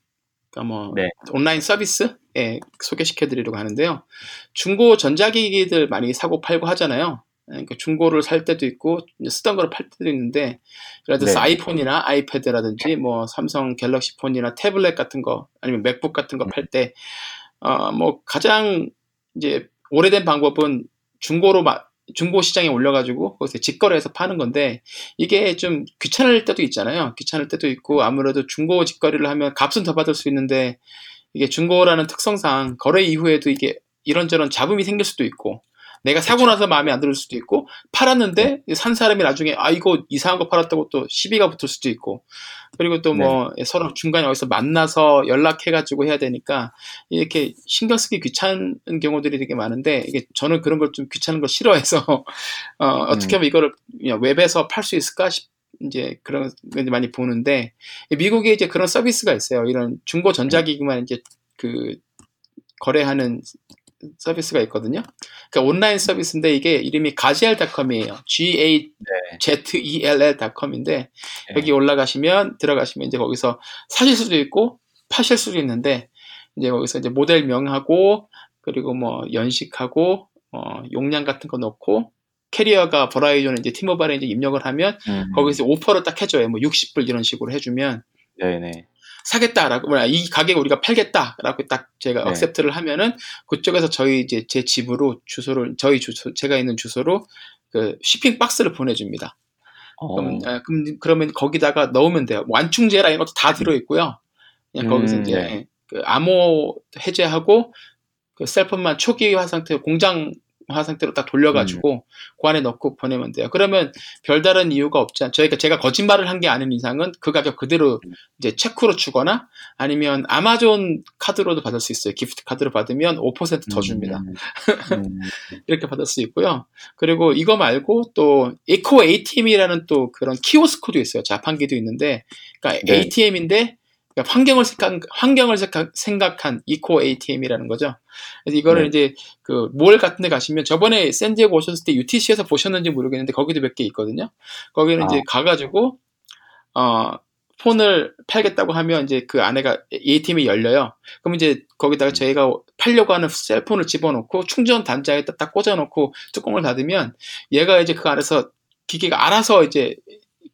그러니까 뭐 네. 온라인 서비스 예, 소개시켜 드리려고 하는데요. 중고 전자기기들 많이 사고 팔고 하잖아요. 예, 그러니까 중고를 살 때도 있고 쓰던 거를 팔 때도 있는데 예를 들어서 네. 아이폰이나 아이패드라든지 뭐 삼성 갤럭시 폰이나 태블릿 같은 거 아니면 맥북 같은 거 팔 때 어, 뭐 가장 이제 오래된 방법은 중고로 마- 중고 시장에 올려가지고 거기서 직거래해서 파는 건데 이게 좀 귀찮을 때도 있잖아요. 귀찮을 때도 있고 아무래도 중고 직거래를 하면 값은 더 받을 수 있는데 이게 중고라는 특성상 거래 이후에도 이게 이런저런 잡음이 생길 수도 있고 내가 사고 나서 마음에 안들 수도 있고 팔았는데 산 사람이 나중에 아 이거 이상한 거 팔았다고 또 시비가 붙을 수도 있고 그리고 또뭐 서로 중간에 어디서 만나서 연락해가지고 해야 되니까 이렇게 신경 쓰기 귀찮은 경우들이 되게 많은데 이게 저는 그런 걸 좀 귀찮은 걸 싫어해서 어, 어떻게 하면 이거를 웹에서 팔 수 있을까 싶 이제 그런 걸 많이 보는데 미국에 이제 그런 서비스가 있어요. 이런 중고 전자기기만 이제 그 거래하는 서비스가 있거든요. 그러니까 온라인 서비스인데 이게 이름이 가젤닷컴이에요. G A Z E L L.com인데 네. 여기 올라가시면 들어가시면 이제 거기서 사실 수도 있고 파실 수도 있는데 이제 거기서 이제 모델명하고 그리고 뭐 연식하고 어, 용량 같은 거 넣고 carrier가 버라이즌 이제 티모바일에 이제 입력을 하면 음, 거기서 offer를 딱 해줘요. 뭐 60불 이런 식으로 해주면 네네. 사겠다라고 뭐야 이 가격에 우리가 팔겠다라고 딱 제가 네. accept를 하면은 그쪽에서 저희 이제 제 집으로 주소를 저희 주소 제가 있는 주소로 그 shipping box를 보내줍니다. 어, 그럼, 아, 그럼 그러면 거기다가 넣으면 돼요. 뭐 완충제라 이런 것도 다 들어 있고요. 그냥 거기서 음, 이제 네. 그 암호 해제하고 그 셀폰만 초기화 상태 공장 화 상태로 딱 돌려가지고 음. 그 안에 넣고 보내면 돼요. 그러면 별다른 이유가 없지 않. 저희가 제가 거짓말을 한 게 아닌 이상은 그 가격 그대로 음. 이제 체크로 주거나 아니면 아마존 카드로도 받을 수 있어요. 기프트 카드로 받으면 5%더 줍니다. 음, 음, 이렇게 받을 수 있고요. 그리고 이거 말고 또 에코 ATM이라는 또 그런 키오스크도 있어요. 자판기도 있는데, 그러니까 네. ATM인데 환경을 생각 환경을 생각- 생각한 이코 ATM이라는 거죠. 그래서 이거를 네. 이제 그몰 같은 데 가시면 저번에 샌디에고 오셨을 때 UTC에서 보셨는지 모르겠는데 거기도 몇 개 있거든요. 거기는 아. 이제 가 가지고 어 폰을 팔겠다고 하면 이제 그 안에가 ATM이 열려요. 그럼 이제 거기다가 저희가 팔려고 하는 셀폰을 집어넣고 충전 단자에다 딱 꽂아놓고 뚜껑을 닫으면 얘가 이제 그 안에서 기계가 알아서 이제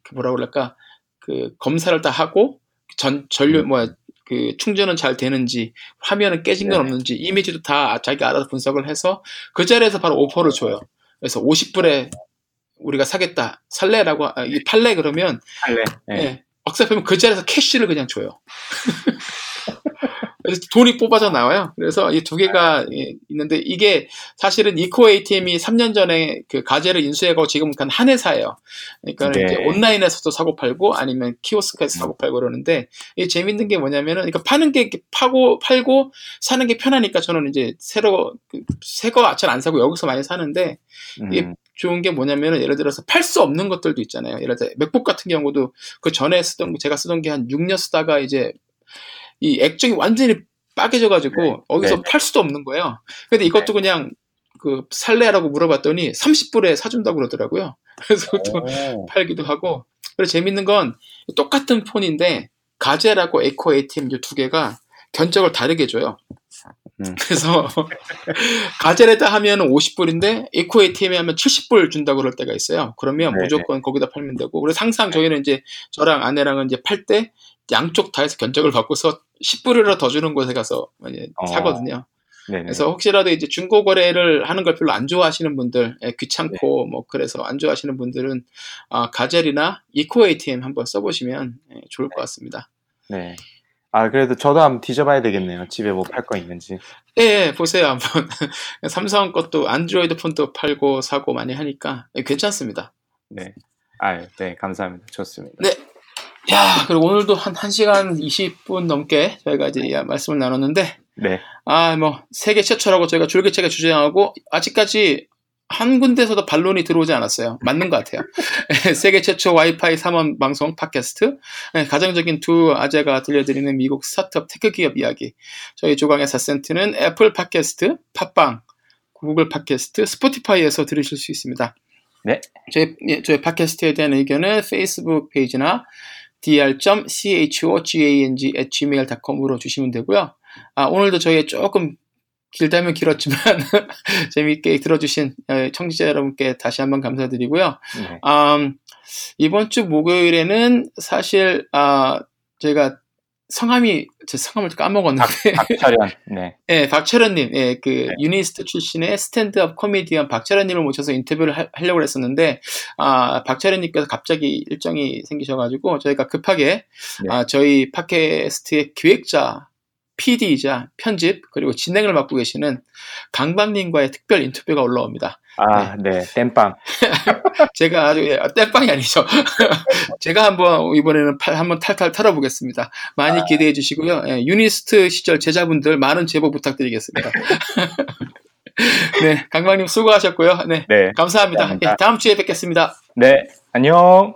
그 뭐라 그럴까 그 검사를 다 하고 전 전류 음. 뭐야 그 충전은 잘 되는지 화면은 깨진 건 네. 없는지 이미지도 다 자기가 알아서 분석을 해서 그 자리에서 바로 오퍼를 줘요. 그래서 50불에 우리가 사겠다 살래라고 아, 이 팔래 그러면. 네. 예. 억셉하면 그 자리에서 캐시를 그냥 줘요. 그래서 돈이 뽑아져 나와요. 그래서 이 두 개가 예, 있는데 이게 사실은 이코 ATM이 3년 전에 그 가제를 인수해가고 지금 한 회사예요. 그러니까 네. 이제 온라인에서도 사고 팔고 아니면 키오스크에서 사고 팔고 그러는데 이게 재밌는 게 뭐냐면은 그러니까 파는 게 파고 팔고 사는 게 편하니까 저는 이제 새로 그 새거 잘 안 사고 여기서 많이 사는데 이게 음, 좋은 게 뭐냐면은 예를 들어서 팔 수 없는 것들도 있잖아요. 예를 들어 맥북 같은 경우도 그 전에 쓰던 거, 제가 쓰던 게 한 6년 쓰다가 이제 이 액정이 완전히 빠개져가지고 네. 어디서 네. 팔 수도 없는 거예요. 근데 이것도 그냥 그 살래라고 물어봤더니 30불에 사준다고 그러더라고요. 그래서 또 오, 팔기도 하고. 그리고 재밌는 건 똑같은 폰인데 가젤하고 에코 ATM 이 두 개가 견적을 다르게 줘요. 음. 그래서 가젤에다 하면 50불인데 에코 ATM에 하면 70불 준다고 그럴 때가 있어요. 그러면 네네. 무조건 거기다 팔면 되고. 그래서 항상 저희는 이제 저랑 아내랑은 이제 팔 때 양쪽 다 해서 견적을 받고서 10불이라도 더 주는 곳에 가서 이제 어. 사거든요. 네네. 그래서 혹시라도 이제 중고 거래를 하는 걸 별로 안 좋아하시는 분들, 예, 귀찮고 네. 뭐 그래서 안 좋아하시는 분들은 아, 가젤이나 이코 ATM 한번 써보시면 예, 좋을 것 같습니다. 네. 아, 그래도 저도 한번 뒤져봐야 되겠네요. 집에 뭐 팔 거 있는지. 예, 예, 보세요 한번 삼성 것도 안드로이드 폰도 팔고 사고 많이 하니까 예, 괜찮습니다. 네. 아, 네, 감사합니다. 좋습니다. 네. 야, 그리고 오늘도 한 1시간 20분 넘게 저희가 이제 이 말씀을 나눴는데 네. 아, 뭐 세계 최초라고 저희가 줄기차게 주장하고 아직까지 한 군데서도 반론이 들어오지 않았어요. 맞는 것 같아요. 세계 최초 와이파이 3원 방송 팟캐스트. 네, 가정적인 두 아재가 들려드리는 미국 스타트업 테크 기업 이야기. 저희 조강의 4센트는 애플 팟캐스트, 팟빵, 구글 팟캐스트, 스포티파이에서 들으실 수 있습니다. 네. 저희, 예, 저희 팟캐스트에 대한 의견은 페이스북 페이지나 dr.chogang@gmail.com으로 주시면 되고요. 아, 오늘도 저희 조금 길다면 길었지만 재미있게 들어주신 어, 청취자 여러분께 다시 한번 감사드리고요. 네. 음, 이번 주 목요일에는 사실 아, 제가 성함이 제 성함을 까먹었는데 박철현. 네. 예, 박철현님, 예, 그 네. 유니스트 출신의 스탠드업 코미디언 박철현님을 모셔서 인터뷰를 하, 려고 했었는데, 아, 박철현님께서 갑자기 일정이 생기셔가지고 저희가 급하게 네. 아, 저희 팟캐스트의 기획자, PD이자 편집 그리고 진행을 맡고 계시는 강박님과의 특별 인터뷰가 올라옵니다. 아, 네. 땜빵. 제가 아주 예, 땜빵이 아니죠. 제가 한번 이번에는 팔, 한번 탈탈 털어보겠습니다. 많이 기대해 주시고요. 예, 유니스트 시절 제자분들 많은 제보 부탁드리겠습니다. 네, 강박님 수고하셨고요. 네, 네. 감사합니다. 감사합니다. 예, 다음 주에 뵙겠습니다. 네. 안녕.